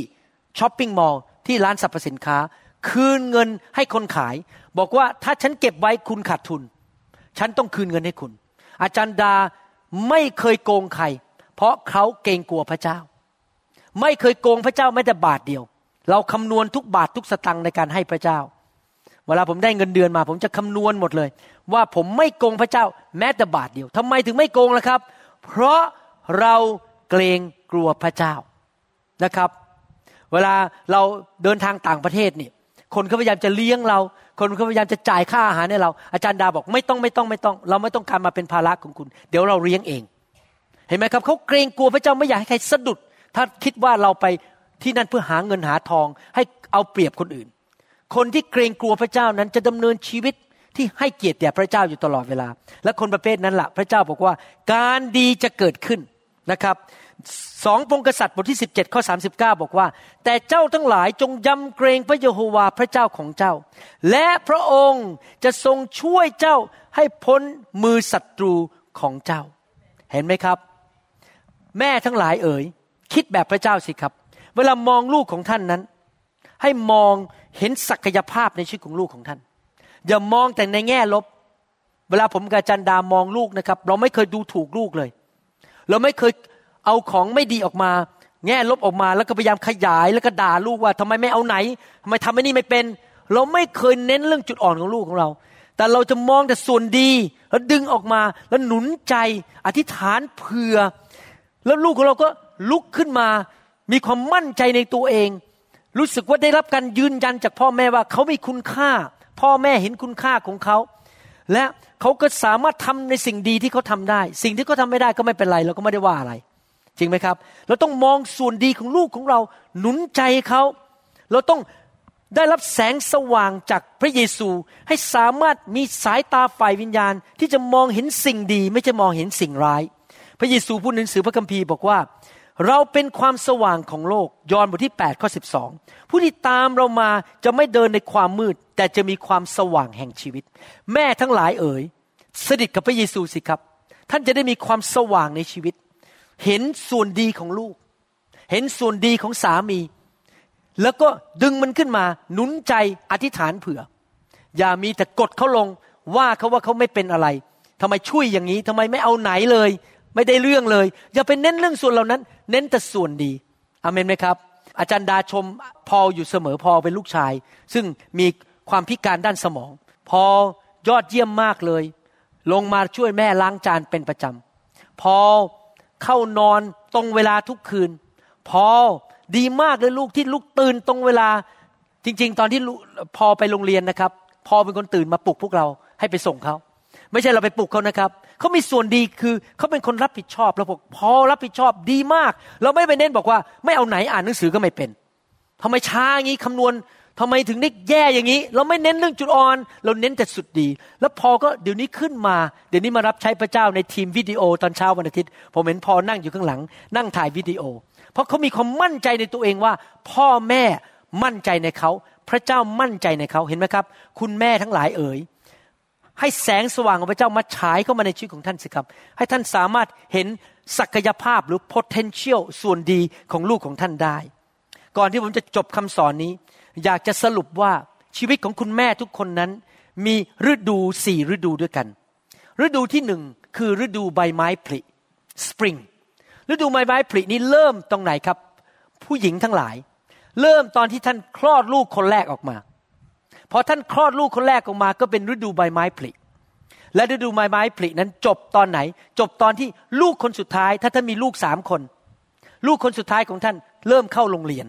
ช้อปปิ้งมอลล์ที่ร้านสรรพสินค้า คืนเงินให้คนขาย บอกว่าถ้าฉันเก็บไว้คุณขาดทุน ฉันต้องคืนเงินให้คุณ อาจารย์ดาไม่เคยโกงใคร เพราะเขาเกรงกลัวพระเจ้า ไม่เคยโกงพระเจ้าแม้แต่บาทเดียว เราคำนวณทุกบาททุกสตังค์ในการให้พระเจ้า เวลาผมได้เงินเดือนมา ผมจะคำนวณหมดเลย ว่าผมไม่โกงพระเจ้าแม้แต่บาทเดียวทำไมถึงไม่โกงล่ะครับ เพราะเราเกรงกลัวพระเจ้านะครับ เวลาเราเดินทางต่างประเทศนี่คนเขาพยายามจะเลี้ยงเรา คนเขาพยายามจะจ่ายค่าอาหารให้เรา อาจารย์ดาบอกไม่ต้องไม่ต้องไม่ต้อง เราไม่ต้องการมาเป็นภาระของคุณ เดี๋ยวเราเลี้ยงเอง เห็นไหมครับเขาเกรงกลัวพระเจ้าไม่อยากให้ใครสะดุด ถ้าคิดว่าเราไปที่นั่นเพื่อหาเงินหาทอง ให้เอาเปรียบคนอื่น คนที่เกรงกลัวพระเจ้านั้นจะดำเนินชีวิตที่ให้เกียรติแด่พระเจ้าอยู่ตลอดเวลา และคนประเภทนั้นละ่ะ พระเจ้าบอกว่าการดีจะเกิดขึ้นนะครับ สองพงกษัตริย์บทที่17ข้อ39 บอกว่า แต่เจ้าทั้งหลายจงยำเกรงพระเยโฮวาพระเจ้าของเจ้า และพระองค์จะทรงช่วยเจ้าให้พ้นมือศัตรูของเจ้า เห็นไหมครับ แม่ทั้งหลายเอ๋ยคิดแบบพระเจ้าสิครับ เวลามองลูกของท่านนั้น ให้มองเห็นศักยภาพในชีวิตของลูกของท่าน อย่ามองแต่ในแง่ลบ เวลาผมกับจันดามองลูกนะครับ เราไม่เคยดูถูกลูกเลย เราไม่เคย เอาของไม่ดีออกมา แง่ลบออกมาแล้วก็พยายามขยายแล้วก็ด่าลูกว่าทำไมไม่เอาไหนทำไมทำไม่นี่ไม่เป็น เราไม่เคยเน้นเรื่องจุดอ่อนของลูกของเรา แต่เราจะมองแต่ส่วนดีแล้วดึงออกมาแล้วหนุนใจอธิษฐานเผื่อ แล้วลูกของเราก็ลุกขึ้นมา มีความมั่นใจในตัวเอง รู้สึกว่าได้รับการยืนยันจากพ่อแม่ว่าเขามีคุณค่า พ่อแม่เห็นคุณค่าของเขาและเขาก็สามารถทำในสิ่งดีที่เขาทำได้ สิ่งที่เขาทาไม่ได้ก็ไม่เป็นไร เราก็ไม่ได้ว่าอะไร จริงไหมครับ เราต้องมองส่วนดีของลูกของเราหนุนใจเขา เราต้องได้รับแสงสว่างจากพระเยซูให้สามารถมีสายตาฝ่ายวิญญาณ ที่จะมองเห็นสิ่งดี ไม่ใช่มองเห็นสิ่งร้าย พระเยซูพูดในหนังสือพระคัมภีร์บอกว่า เราเป็นความสว่างของโลกยอห์นบทที่8ข้อ12 ผู้ที่ตามเรามาจะไม่เดินในความมืด แต่จะมีความสว่างแห่งชีวิต แม่ทั้งหลายเอ๋ยสนิทกับพระเยซูสิครับ ท่านจะได้มีความสว่างในชีวิต เห็นส่วนดีของลูก เห็นส่วนดีของสามี แล้วก็ดึงมันขึ้นมา หนุนใจอธิษฐานเผื่อ อย่ามีแต่กดเขาลงว่าเขาว่าเขาไม่เป็นอะไรทำไมช่วยอย่างนี้ทำไมไม่เอาไหนเลย ไม่ได้เรื่องเลย อย่าไปเน้นเรื่องส่วนเหล่านั้น เน้นแต่ส่วนดีอเมนไหมครับ อาจารย์ดาชมพออยู่เสมอพอเป็นลูกชาย ซึ่งมีความพิการด้านสมอง พอยอดเยี่ยมมากเลย ลงมาช่วยแม่ล้างจานเป็นประจำพอ เข้านอนตรงเวลาทุกคืน พอดีมากเลยลูกที่ลูกตื่นตรงเวลาจริง ๆ ตอนที่พอไปโรงเรียนนะครับ พอเป็นคนตื่นมาปลุกพวกเราให้ไปส่งเขาไม่ใช่เราไปปลุกเขานะครับเขามีส่วนดีคือเขาเป็นคนรับผิดชอบเราบอกพอรับผิดชอบดีมาก เราไม่ไปเน้นบอกว่า ไม่เอาไหนอ่านหนังสือก็ไม่เป็นทำไมช้าอย่างนี้คำนวณ ทำไมถึงได้แย่อย่างนี้ เราไม่เน้นเรื่องจุดอ่อน เราเน้นแต่สุดดี แล้วพอก็เดี๋ยวนี้ขึ้นมา เดี๋ยวนี้มารับใช้พระเจ้าในทีมวิดีโอตอนเช้าวันอาทิตย์ ผมเห็นพอนั่งอยู่ข้างหลัง นั่งถ่ายวิดีโอ เพราะเขามีความมั่นใจในตัวเองว่า พ่อแม่มั่นใจในเขา พระเจ้ามั่นใจในเขาเห็นไหมครับ คุณแม่ทั้งหลายเอ๋ยให้แสงสว่างของพระเจ้ามาฉายเข้ามาในชีวิตของท่านสิครับ ให้ท่านสามารถเห็นศักยภาพหรือ potential ส่วนดีของลูกของท่านได้ ก่อนที่ผมจะจบคำสอนนี้ อยากจะสรุปว่าชีวิตของคุณแม่ทุกคนนั้น มีฤดูสี่ฤดูด้วยกัน ฤดูที่หนึ่งคือฤดูใบไม้ผลิ spring ฤดูใบไม้ผลินี้เริ่มตรงไหนครับ ผู้หญิงทั้งหลาย เริ่มตอนที่ท่านคลอดลูกคนแรกออกมาพอท่านคลอดลูกคนแรกออกมา ก็เป็นฤดูใบไม้ผลิและฤดูใบไม้ผลินั้นจบตอนไหน จบตอนที่ลูกคนสุดท้าย ถ้าท่านมีลูกสามคน ลูกคนสุดท้ายของท่านเริ่มเข้าโรงเรียน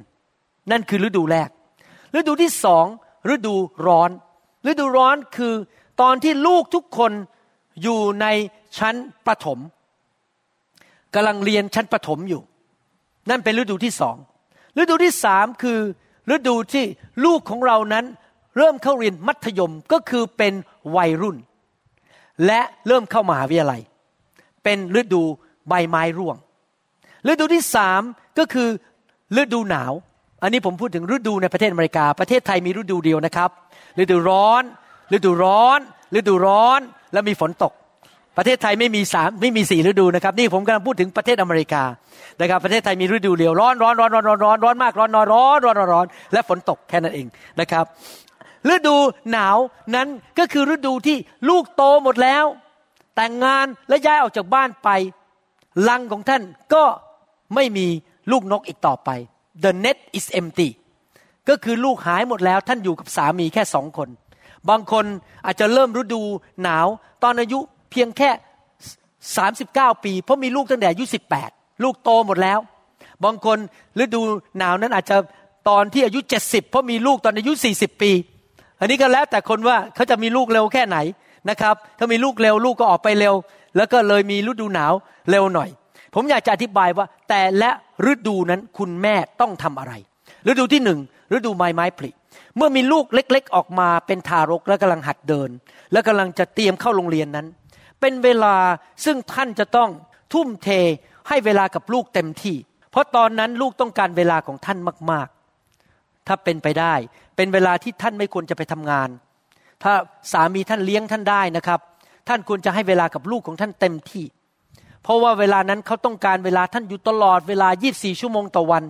นั่นคือฤดูแรก ฤดูที่สองฤดูร้อน ฤดูร้อนคือตอนที่ลูกทุกคนอยู่ในชั้นประถมกำลังเรียนชั้นประถมอยู่ นั่นเป็นฤดูที่สองฤดูที่สามคือฤดูที่ลูกของเรานั้นเริ่มเข้าเรียนมัธยมก็คือเป็นวัยรุ่น และเริ่มเข้ามาหาวิทยาลัย เป็นฤดูใบไม้ร่วง ฤดูที่สามก็คือฤดูหนาว อันนี้ผมพูดถึงฤดูในประเทศอเมริกา ประเทศไทยมีฤดูเดียวนะครับ ฤดูร้อน ฤดูร้อน ฤดูร้อน แล้วมีฝนตก ประเทศไทยไม่มีสามไม่มีสี่ฤดูนะครับ นี่ผมกำลังพูดถึงประเทศอเมริกา นะครับ ประเทศไทยมีฤดูเดียว ร้อนร้อนร้อนร้อนร้อนร้อนร้อนมากร้อนน้อยร้อนร้อนร้อนและฝนตกแค่นั้นเองนะครับ ฤดูหนาวนั้นก็คือฤดูที่ลูกโตหมดแล้ว แต่งงานและย้ายออกจากบ้านไปลังของท่านก็ไม่มีลูกนกอีกต่อไป the net is empty ก็คือลูกหายหมดแล้วท่านอยู่กับสามีแค่สองคน บางคนอาจจะเริ่มฤดูหนาว ตอนอายุเพียงแค่ 39 ปี เพราะมีลูกตั้งแต่อายุ 18 ลูกโตหมดแล้ว บางคนฤดูหนาวนั้นอาจจะตอนที่อายุ 70 เพราะมีลูกตอนอายุ 40 ปี อันนี้ก็แล้วแต่คนว่าเขาจะมีลูกเร็วแค่ไหนนะครับ ถ้ามีลูกเร็วลูกก็ออกไปเร็ว แล้วก็เลยมีฤดูหนาวเร็วหน่อย ผมอยากจะอธิบายว่าแต่และฤดูนั้นคุณแม่ต้องทำอะไร ฤดูที่หนึ่งฤดูไม้ไม้ผลิเมื่อมีลูกเล็ก ๆ ออกมาเป็นทารกและกำลังหัดเดิน และกำลังจะเตรียมเข้าโรงเรียนนั้น เป็นเวลาซึ่งท่านจะต้องทุ่มเทให้เวลากับลูกเต็มที่ เพราะตอนนั้นลูกต้องการเวลาของท่านมาก ๆ ถ้าเป็นไปได้ เป็นเวลาที่ท่านไม่ควรจะไปทำงาน ถ้าสามีท่านเลี้ยงท่านได้นะครับ ท่านควรจะให้เวลากับลูกของท่านเต็มที่ เพราะว่าเวลานั้นเขาต้องการเวลาท่านอยู่ตลอดเวลา 24 ชั่วโมงต่อวัน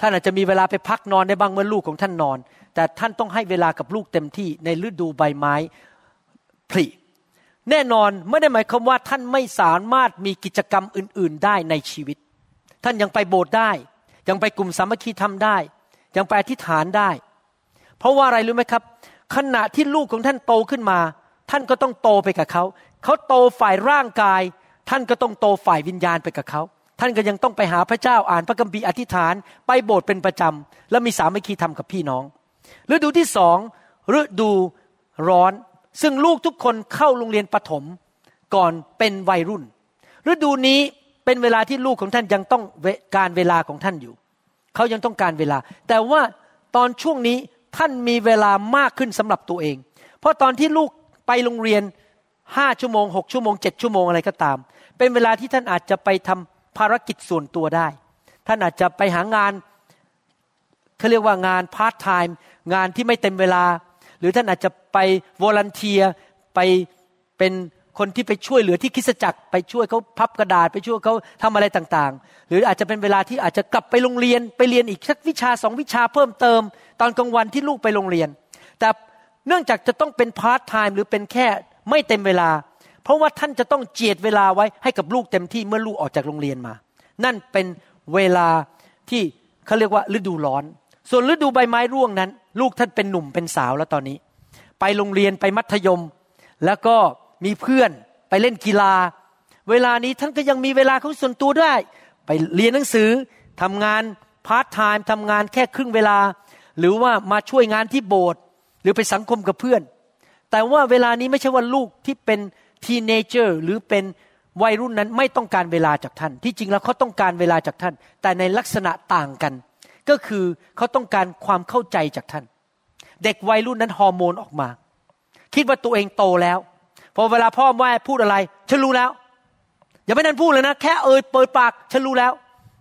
ท่านอาจจะมีเวลาไปพักนอนได้บ้างเมื่อลูกของท่านนอน แต่ท่านต้องให้เวลากับลูกเต็มที่ในฤดูใบไม้ผลิแน่นอนไม่ได้หมายความว่าท่านไม่สามารถมีกิจกรรมอื่น ๆ ได้ในชีวิต ท่านยังไปโบสถ์ได้ ยังไปกลุ่มสามัคคีทำได้ ยังไปอธิษฐานได้ เพราะว่าอะไรรู้ไหมครับ ขณะที่ลูกของท่านโตขึ้นมา ท่านก็ต้องโตไปกับเขา เขาโตฝ่ายร่างกาย ท่านก็ต้องโตฝ่ายวิญญาณไปกับเขา ท่านก็ยังต้องไปหาพระเจ้าอ่านพระคัมภีร์อธิษฐาน ไปโบสถ์เป็นประจำ แล้วมีสามัคคีทำกับพี่น้อง ฤดูที่สองฤดูร้อน ซึ่งลูกทุกคนเข้าโรงเรียนประถมก่อนเป็นวัยรุ่น ฤดูนี้เป็นเวลาที่ลูกของท่านยังต้องการเวลาของท่านอยู่ เขายังต้องการเวลา แต่ว่าตอนช่วงนี้ท่านมีเวลามากขึ้นสำหรับตัวเอง เพราะตอนที่ลูกไปโรงเรียน ห้าชั่วโมงหกชั่วโมงเจ็ดชั่วโมงอะไรก็ตาม เป็นเวลาที่ท่านอาจจะไปทำภารกิจส่วนตัวได้ ท่านอาจจะไปหางานเขาเรียกว่างานพาร์ทไทม์งานที่ไม่เต็มเวลา หรือท่านอาจจะไป volunteer ไปเป็นคนที่ไปช่วยเหลือที่คริสตจักรไปช่วยเขาพับกระดาษไปช่วยเขาทำอะไรต่างๆ หรืออาจจะเป็นเวลาที่อาจจะกลับไปโรงเรียนไปเรียนอีกสักวิชาสองวิชาเพิ่มเติม ตอนกลางวันที่ลูกไปโรงเรียน แต่เนื่องจากจะต้องเป็นพาร์ทไทม์หรือเป็นแค่ ไม่เต็มเวลา เพราะว่าท่านจะต้องเจียดเวลาไว้ให้กับลูกเต็มที่เมื่อลูกออกจากโรงเรียนมา นั่นเป็นเวลาที่เขาเรียกว่าฤดูร้อน ส่วนฤดูใบไม้ร่วงนั้น ลูกท่านเป็นหนุ่มเป็นสาวแล้วตอนนี้ ไปโรงเรียนไปมัธยม แล้วก็มีเพื่อนไปเล่นกีฬา เวลานี้ท่านก็ยังมีเวลาของส่วนตัวได้ ไปเรียนหนังสือทำงานพาร์ทไทม์ทำงานแค่ครึ่งเวลา หรือว่ามาช่วยงานที่โบสถ์หรือไปสังคมกับเพื่อน แต่ว่าเวลานี้ไม่ใช่ว่าลูกที่เป็น teenager หรือเป็นวัยรุ่นนั้นไม่ต้องการเวลาจากท่าน ที่จริงแล้วเขาต้องการเวลาจากท่าน แต่ในลักษณะต่างกัน ก็คือเขาต้องการความเข้าใจจากท่าน เด็กวัยรุ่นนั้นฮอร์โมนออกมา คิดว่าตัวเองโตแล้วพอเวลาพ่อแม่พูดอะไรฉันรู้แล้วอย่าไม่นั่นพูดเลยนะแค่เอ่ยเปิดปากฉันรู้แล้ว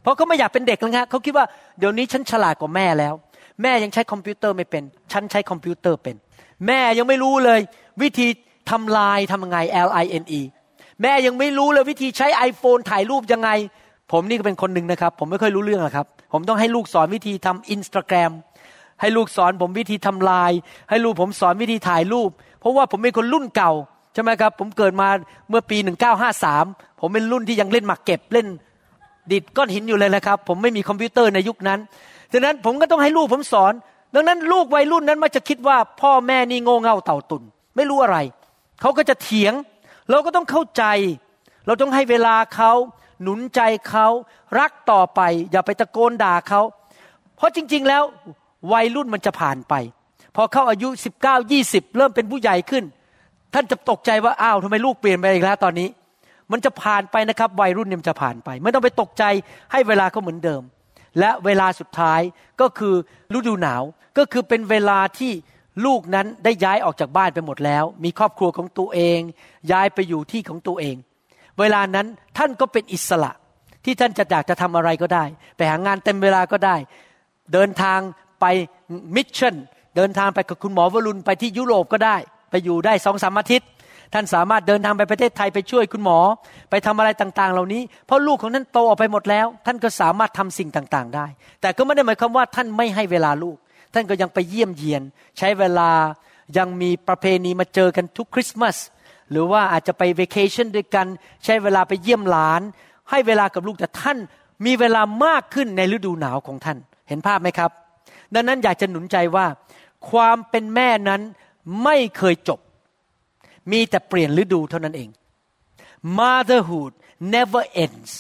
เพราะเขาไม่อยากเป็นเด็กแล้วฮะเขาคิดว่าเดี๋ยวนี้ฉันฉลาดกว่าแม่แล้ว แม่ยังใช้คอมพิวเตอร์ไม่เป็น ฉันใช้คอมพิวเตอร์เป็น แม่ยังไม่รู้เลย วิธีทำลายทำยังไง L I N E แม่ยังไม่รู้เลยวิธีใช้ iPhone ถ่ายรูปยังไง ผมนี่ก็เป็นคนหนึ่งนะครับ ผมไม่ค่อยรู้เรื่องอกครับ ผมต้องให้ลูกสอนวิธีทำอินสตาแกรมให้ลูกสอนผมวิธีทำลาย ให้ลูกผมสอนวิธีถ่ายรูป เพราะว่าผมเป็นคนรุ่นเก่าใช่ไหมครับ ผมเกิดมาเมื่อปี 1953 ผมเป็นรุ่นที่ยังเล่นหมากเก็บเล่นดิดก้อนหินอยู่เลยนะครับ ผมไม่มีคอมพิวเตอร์ในยุคนั้นดังนั้นผมก็ต้องให้ลูกผมสอน ดังนั้นลูกวัยรุ่นนั้นมักจะคิดว่าพ่อแม่นี่โง่เง่าเต่าตุน ไม่รู้อะไร เขาก็จะเถียง เราก็ต้องเข้าใจ เราต้องให้เวลาเขาหนุนใจเขารักต่อไป อย่าไปตะโกนด่าเขา เพราะจริง ๆ แล้ววัยรุ่นมันจะผ่านไป พอเข้าอายุ19 20 เริ่มเป็นผู้ใหญ่ขึ้น ท่านจะตกใจว่าอ้าวทำไมลูกเปลี่ยนไปอีกแล้วตอนนี้ มันจะผ่านไปนะครับ วัยรุ่นเนี่ยจะผ่านไป ไม่ต้องไปตกใจให้เวลาเขาเหมือนเดิม และเวลาสุดท้ายก็คือฤดูหนาวก็คือเป็นเวลาที่ลูกนั้นได้ย้ายออกจากบ้านไปหมดแล้ว มีครอบครัวของตัวเอง ย้ายไปอยู่ที่ของตัวเอง เวลานั้นท่านก็เป็นอิสระ ที่ท่านจะอยากจะทำอะไรก็ได้ ไปหางานเต็มเวลาก็ได้ เดินทางไปมิชชั่นเดินทางไปกับคุณหมอวรุณไปที่ยุโรปก็ได้ ไปอยู่ได้สองสามอาทิตย์ ท่านสามารถเดินทางไปประเทศไทยไปช่วยคุณหมอ ไปทำอะไรต่างๆ เหล่านี้ เพราะลูกของท่านโตออกไปหมดแล้ว ท่านก็สามารถทำสิ่งต่างๆ ได้ แต่ก็ไม่ได้หมายความว่าท่านไม่ให้เวลาลูก ท่านก็ยังไปเยี่ยมเยียน ใช้เวลายังมีประเพณีมาเจอกันทุกคริสต์มาสหรือว่าอาจจะไปเวกชันด้วยกัน ใช้เวลาไปเยี่ยมหลาน ให้เวลากับลูกแต่ท่านมีเวลามากขึ้นในฤดูหนาวของท่าน เห็นภาพไหมครับ ดังนั้นอยากจะหนุนใจว่า ความเป็นแม่นั้นไม่เคยจบ มีแต่เปลี่ยนฤดูเท่านั้นเอง motherhood never ends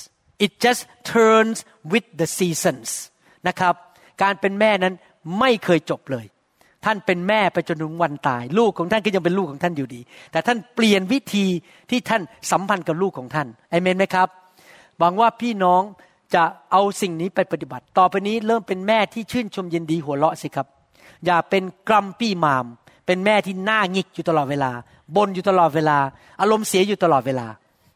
it just turns with the seasons นะครับ การเป็นแม่นั้นไม่เคยจบเลย ท่านเป็นแม่ไปจนถึงวันตาย ลูกของท่านก็ยังเป็นลูกของท่านอยู่ดี แต่ท่านเปลี่ยนวิธีที่ท่านสัมพันธ์กับลูกของท่านเอเมนไหมครับหวังว่าพี่น้องจะเอาสิ่งนี้ไปปฏิบัติ ต่อไปนี้เริ่มเป็นแม่ที่ชื่นชมยินดีหัวเราะสิครับ อย่าเป็นกรัมปี้มาม เป็นแม่ที่หน้าหงิกอยู่ตลอดเวลาบ่นอยู่ตลอดเวลา อารมณ์เสียอยู่ตลอดเวลา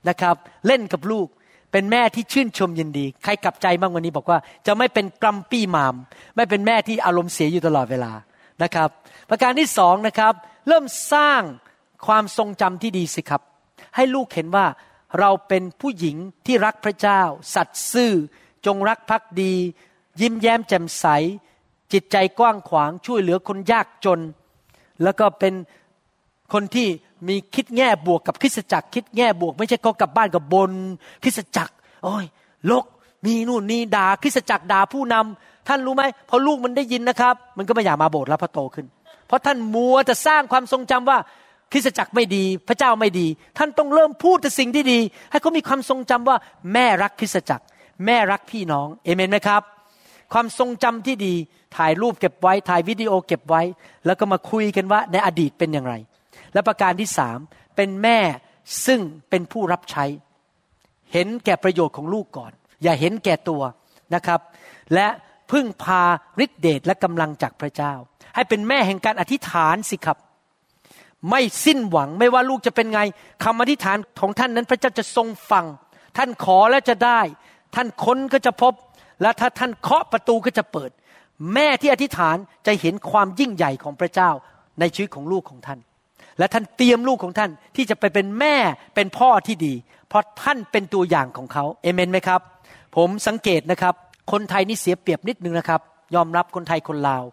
นะครับ เล่นกับลูกเป็นแม่ที่ชื่นชมยินดี ใครกลับใจบ้างวันนี้บอกว่า จะไม่เป็นกรัมปี้มาม ไม่เป็นแม่ที่อารมณ์เสียอยู่ตลอดเวลานะครับ ประการที่สองนะครับ เริ่มสร้างความทรงจำที่ดีสิครับ ให้ลูกเห็นว่าเราเป็นผู้หญิงที่รักพระเจ้า สัตย์ซื่อ จงรักภักดี ยิ้มแย้มแจ่มใส จิตใจกว้างขวางช่วยเหลือคนยากจน แล้วก็เป็นคนที่มีคิดแง่บวกกับคริสจักร คิดแง่บวก ไม่ใช่เขากลับบ้านกับบนคริสจักร โอ้ยลกมีนู่นนี่ด่าคริสจักรด่าผู้นำท่านรู้ไหมพอลูกมันได้ยินนะครับ มันก็ไม่อยากมาโบสถ์แล้วพอโตขึ้น เพราะท่านมัวจะสร้างความทรงจำว่าคริสจักรไม่ดี พระเจ้าไม่ดี ท่านต้องเริ่มพูดแต่สิ่งที่ดี ให้เขามีความทรงจำว่าแม่รักคริสจักร แม่รักพี่น้องเอเมนไหมครับ ความทรงจำที่ดี ถ่ายรูปเก็บไว้ถ่ายวิดีโอเก็บไว้ แล้วก็มาคุยกันว่าในอดีตเป็นอย่างไร และประการที่สามเป็นแม่ซึ่งเป็นผู้รับใช้ เห็นแก่ประโยชน์ของลูกก่อน อย่าเห็นแก่ตัวนะครับ และพึ่งพาฤทธิเดชและกำลังจากพระเจ้า ให้เป็นแม่แห่งการอธิษฐานสิครับ ไม่สิ้นหวังไม่ว่าลูกจะเป็นไงคำอธิษฐานของท่านนั้นพระเจ้าจะทรงฟัง ท่านขอแล้วจะได้ ท่านค้นก็จะพบ และถ้าท่านเคาะประตูก็จะเปิด แม่ที่อธิษฐานจะเห็นความยิ่งใหญ่ของพระเจ้าในชีวิตของลูกของท่าน และท่านเตรียมลูกของท่านที่จะไปเป็นแม่เป็นพ่อที่ดี เพราะท่านเป็นตัวอย่างของเขาเอเมนไหมครับ ผมสังเกตนะครับ คนไทยนี่เสียเปรียบนิดนึงนะครับ ยอมรับคนไทยคนลาว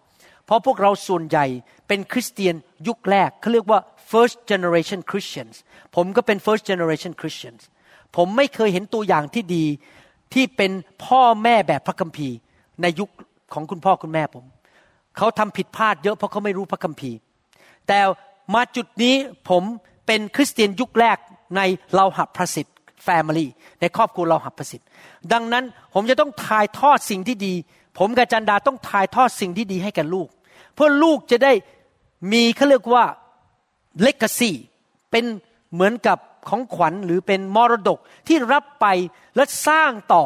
เพราะพวกเราส่วนใหญ่เป็นคริสเตียนยุคแรกเขาเรียกว่า first generation Christians ผมก็เป็น first generation Christians ผมไม่เคยเห็นตัวอย่างที่ดีที่เป็นพ่อแม่แบบพระคัมภีร์ในยุค ของคุณพ่อคุณแม่ผม เขาทำผิดพลาดเยอะเพราะเขาไม่รู้พระคัมภีร์ แต่มาจุดนี้ผมเป็นคริสเตียนยุคแรกในเราหับประสิทธิ์แฟมิลี่ในครอบครัวเราหับประสิทธิ์ดังนั้นผมจะต้องถ่ายทอดสิ่งที่ดี ผมกับจันดาต้องถ่ายทอดสิ่งที่ดีให้กับลูก เพื่อลูกจะได้มีเขาเรียกว่าเลกซีเป็นเหมือนกับของขวัญหรือเป็นมรดกที่รับไปและสร้างต่อ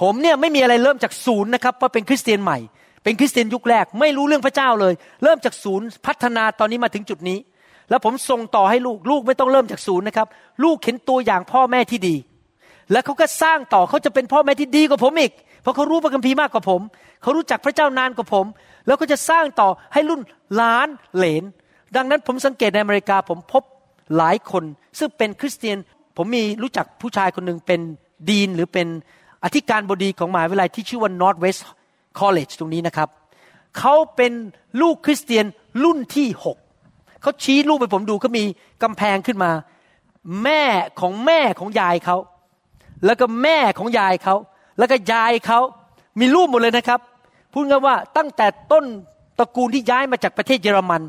ผมเนี่ยไม่มีอะไรเริ่มจากศูนย์นะครับเพราะเป็นคริสเตียนใหม่ เป็นคริสเตียนยุคแรก ไม่รู้เรื่องพระเจ้าเลย เริ่มจากศูนย์พัฒนาตอนนี้มาถึงจุดนี้ แล้วผมส่งต่อให้ลูกลูกไม่ต้องเริ่มจากศูนย์นะครับ ลูกเห็นตัวอย่างพ่อแม่ที่ดี แล้วเขาก็สร้างต่อเขาจะเป็นพ่อแม่ที่ดีกว่าผมอีก เพราะเขารู้พระคัมภีร์มากกว่าผมเขารู้จักพระเจ้านานกว่าผม แล้วก็จะสร้างต่อให้รุ่นล้านเหลน ดังนั้นผมสังเกตในอเมริกาผมพบหลายคน ซึ่งเป็นคริสเตียน ผมมีรู้จักผู้ชายคนหนึ่งเป็นดีนหรือเป็น อธิการบดีของมหาวิทยาลัยที่ชื่อว่า Northwest College ตรงนี้นะครับ เขาเป็นลูกคริสเตียนรุ่นที่หกเขาชี้รูปไปผมดูก็มีกำแพงขึ้นมา แม่ของแม่ของยายเขาแล้วก็แม่ของยายเขาแล้วก็ยายเขามีรูปหมดเลยนะครับ พูดง่ายว่าตั้งแต่ต้นตระกูลที่ย้ายมาจากประเทศเยอรมัน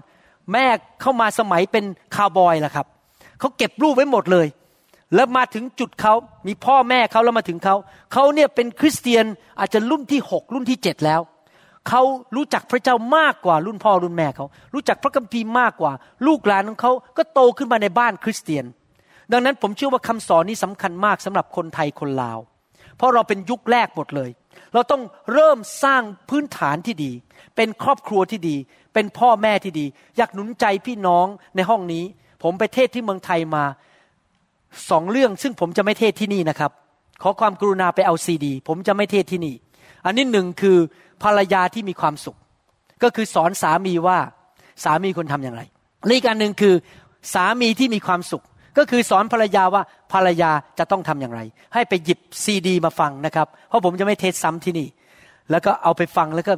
แม่เข้ามาสมัยเป็นคาวบอยล่ะครับเขาเก็บรูปไว้หมดเลย แล้วมาถึงจุดเขามีพ่อแม่เขาแล้วมาถึงเขาเขาเนี่ยเป็นคริสเตียนอาจจะรุ่นที่หกรุ่นที่เจ็ดแล้วเขารู้จักพระเจ้ามากกว่ารุ่นพ่อรุ่นแม่เขารู้จักพระคัมภีร์มากกว่า ลูกหลานของเขาก็โตขึ้นมาในบ้านคริสเตียน ดังนั้นผมเชื่อว่าคำสอนนี้สำคัญมากสำหรับคนไทยคนลาว เพราะเราเป็นยุคแรกหมดเลย เราต้องเริ่มสร้างพื้นฐานที่ดี เป็นครอบครัวที่ดี เป็นพ่อแม่ที่ดี อยากหนุนใจพี่น้องในห้องนี้ ผมไปเทศที่เมืองไทยมา สองเรื่องซึ่งผมจะไม่เทศที่นี่นะครับ ขอความกรุณาไปเอาซีดี ผมจะไม่เทศที่นี่ อันนี้หนึ่งคือภรรยาที่มีความสุข ก็คือสอนสามีว่าสามีควรทำอย่างไรอีกการหนึ่งคือสามีที่มีความสุข ก็คือสอนภรรยาว่าภรรยาจะต้องทำอย่างไร ให้ไปหยิบซีดี มาฟังนะครับ เพราะผมจะไม่เทศซ้ำที่นี่ แล้วก็เอาไปฟังแล้วก็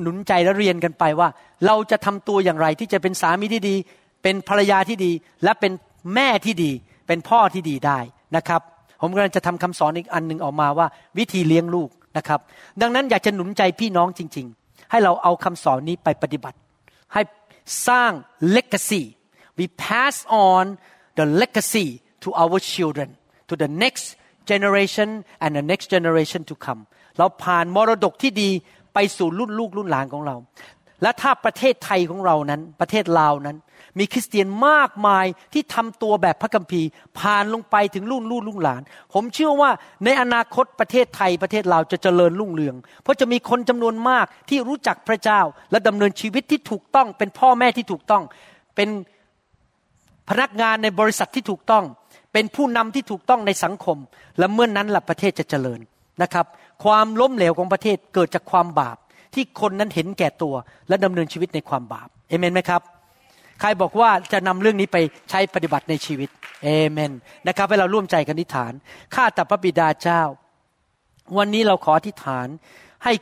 หนุนใจและเรียนกันไปว่า เราจะทำตัวอย่างไรที่จะเป็นสามีที่ดี เป็นภรรยาที่ดี และเป็นแม่ที่ดี เป็นพ่อที่ดีได้นะครับ ผมกำลังจะทำคำสอนอีกอันหนึ่งออกมาว่า วิธีเลี้ยงลูกนะครับ ดังนั้นอยากจะหนุนใจพี่น้องจริง ๆ ให้เราเอาคำสอนนี้ไปปฏิบัติ ให้สร้าง legacy we pass on the legacy to our children to the next generation and the next generation to come เราผ่านมรดกที่ดีไปสู่รุ่นลูกรุ่นหลานของเรา และถ้าประเทศไทยของเรานั้น ประเทศลาวนั้น มีคริสเตียนมากมายที่ทำตัวแบบพระคัมภีร์ ผ่านลงไปถึงรุ่นลูกรุ่นหลาน ผมเชื่อว่าในอนาคตประเทศไทยประเทศลาวจะเจริญรุ่งเรือง เพราะจะมีคนจำนวนมากที่รู้จักพระเจ้า และดำเนินชีวิตที่ถูกต้อง เป็นพ่อแม่ที่ถูกต้อง เป็นพนักงานในบริษัทที่ถูกต้อง เป็นผู้นำที่ถูกต้องในสังคม และเมื่อนนั้นล่ะประเทศจะเจริญนะครับ ความล้มเหลวของประเทศเกิดจากความบาป ที่คนนั้นเห็นแก่ตัว และดำเนินชีวิตในความบาปเอเมนไหมครับ ใครบอกว่าจะนำเรื่องนี้ไปใช้ปฏิบัติในชีวิตเอเมนนะครับให้เราร่วมใจกันอธิษฐานข้าแต่พระบิดาเจ้า วันนี้เราขออธิษฐานให้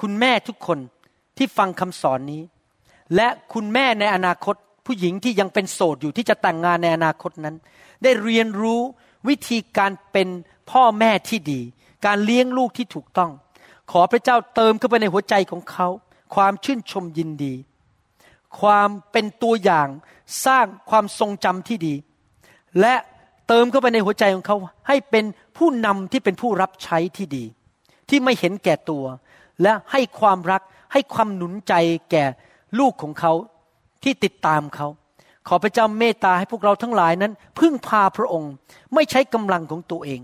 คุณแม่ทุกคนที่ฟังคำสอนนี้ และคุณแม่ในอนาคตผู้หญิงที่ยังเป็นโสดอยู่ที่จะแต่งงานในอนาคตนั้น ได้เรียนรู้วิธีการเป็นพ่อแม่ที่ดี การเลี้ยงลูกที่ถูกต้อง ขอพระเจ้าเติมเข้าไปในหัวใจของเขา ความชื่นชมยินดี ความเป็นตัวอย่างสร้างความทรงจำที่ดี และเติมเข้าไปในหัวใจของเขา ให้เป็นผู้นำที่เป็นผู้รับใช้ที่ดี ที่ไม่เห็นแก่ตัว และให้ความรักให้ความหนุนใจแก่ลูกของเขาที่ติดตามเขา ขอพระเจ้าเมตตาให้พวกเราทั้งหลายนั้น พึ่งพาพระองค์ไม่ใช้กำลังของตัวเอง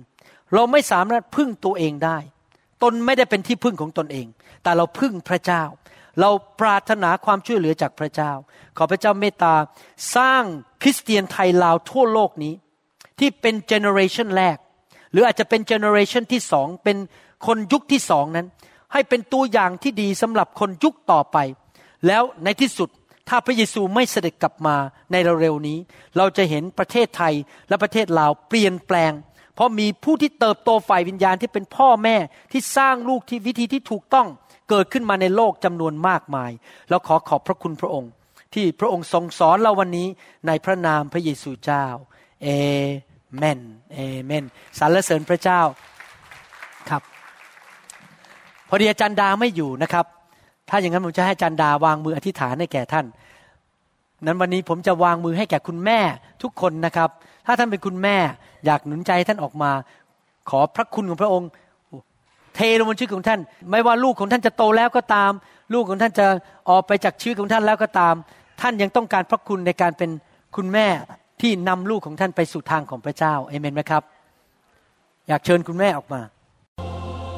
เราไม่สามารถพึ่งตัวเองได้ ตนไม่ได้เป็นที่พึ่งของตนเอง แต่เราพึ่งพระเจ้า เราปรารถนาความช่วยเหลือจากพระเจ้า ขอพระเจ้าเมตตาสร้างคริสเตียนไทยลาวทั่วโลกนี้ ที่เป็น generation แรก หรืออาจจะเป็น generation ที่สองเป็นคนยุคที่สองนั้น ให้เป็นตัวอย่างที่ดีสำหรับคนยุคต่อไป แล้วในที่สุดถ้าพระเยซูไม่เสด็จกลับมาในเร็วๆนี้ เราจะเห็นประเทศไทยและประเทศลาวเปลี่ยนแปลง เพราะมีผู้ที่เติบโตฝ่ายวิญญาณที่เป็นพ่อแม่ที่สร้างลูกที่วิธีที่ถูกต้องเกิดขึ้นมาในโลกจำนวนมากมาย เราขอขอบพระคุณพระองค์ ที่พระองค์ทรงสอนเราวันนี้ในพระนามพระเยซูเจ้า เอเมน เอเมน สรรเสริญพระเจ้าครับ พอดีอาจารย์ดาไม่อยู่นะครับ ถ้าอย่างนั้นผมจะให้อาจันดาวางมืออธิษฐานให้แก่ท่าน นั้นวันนี้ผมจะวางมือให้แก่คุณแม่ทุกคนนะครับ ถ้าท่านเป็นคุณแม่ อยากหนุนใจท่านออกมา ขอพระคุณของพระองค์ เทลงบนชีวิตของท่าน ไม่ว่าลูกของท่านจะโตแล้วก็ตาม ลูกของท่านจะออกไปจากชีวิตของท่านแล้วก็ตาม ท่านยังต้องการพระคุณในการเป็นคุณแม่ที่นำลูกของท่านไปสู่ทางของพระเจ้าเอเมนไหมครับ อยากเชิญคุณแม่ออกมา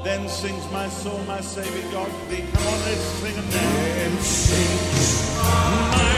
Then sings my soul, my Savior God to thee. Come on, let's sing a Then sings my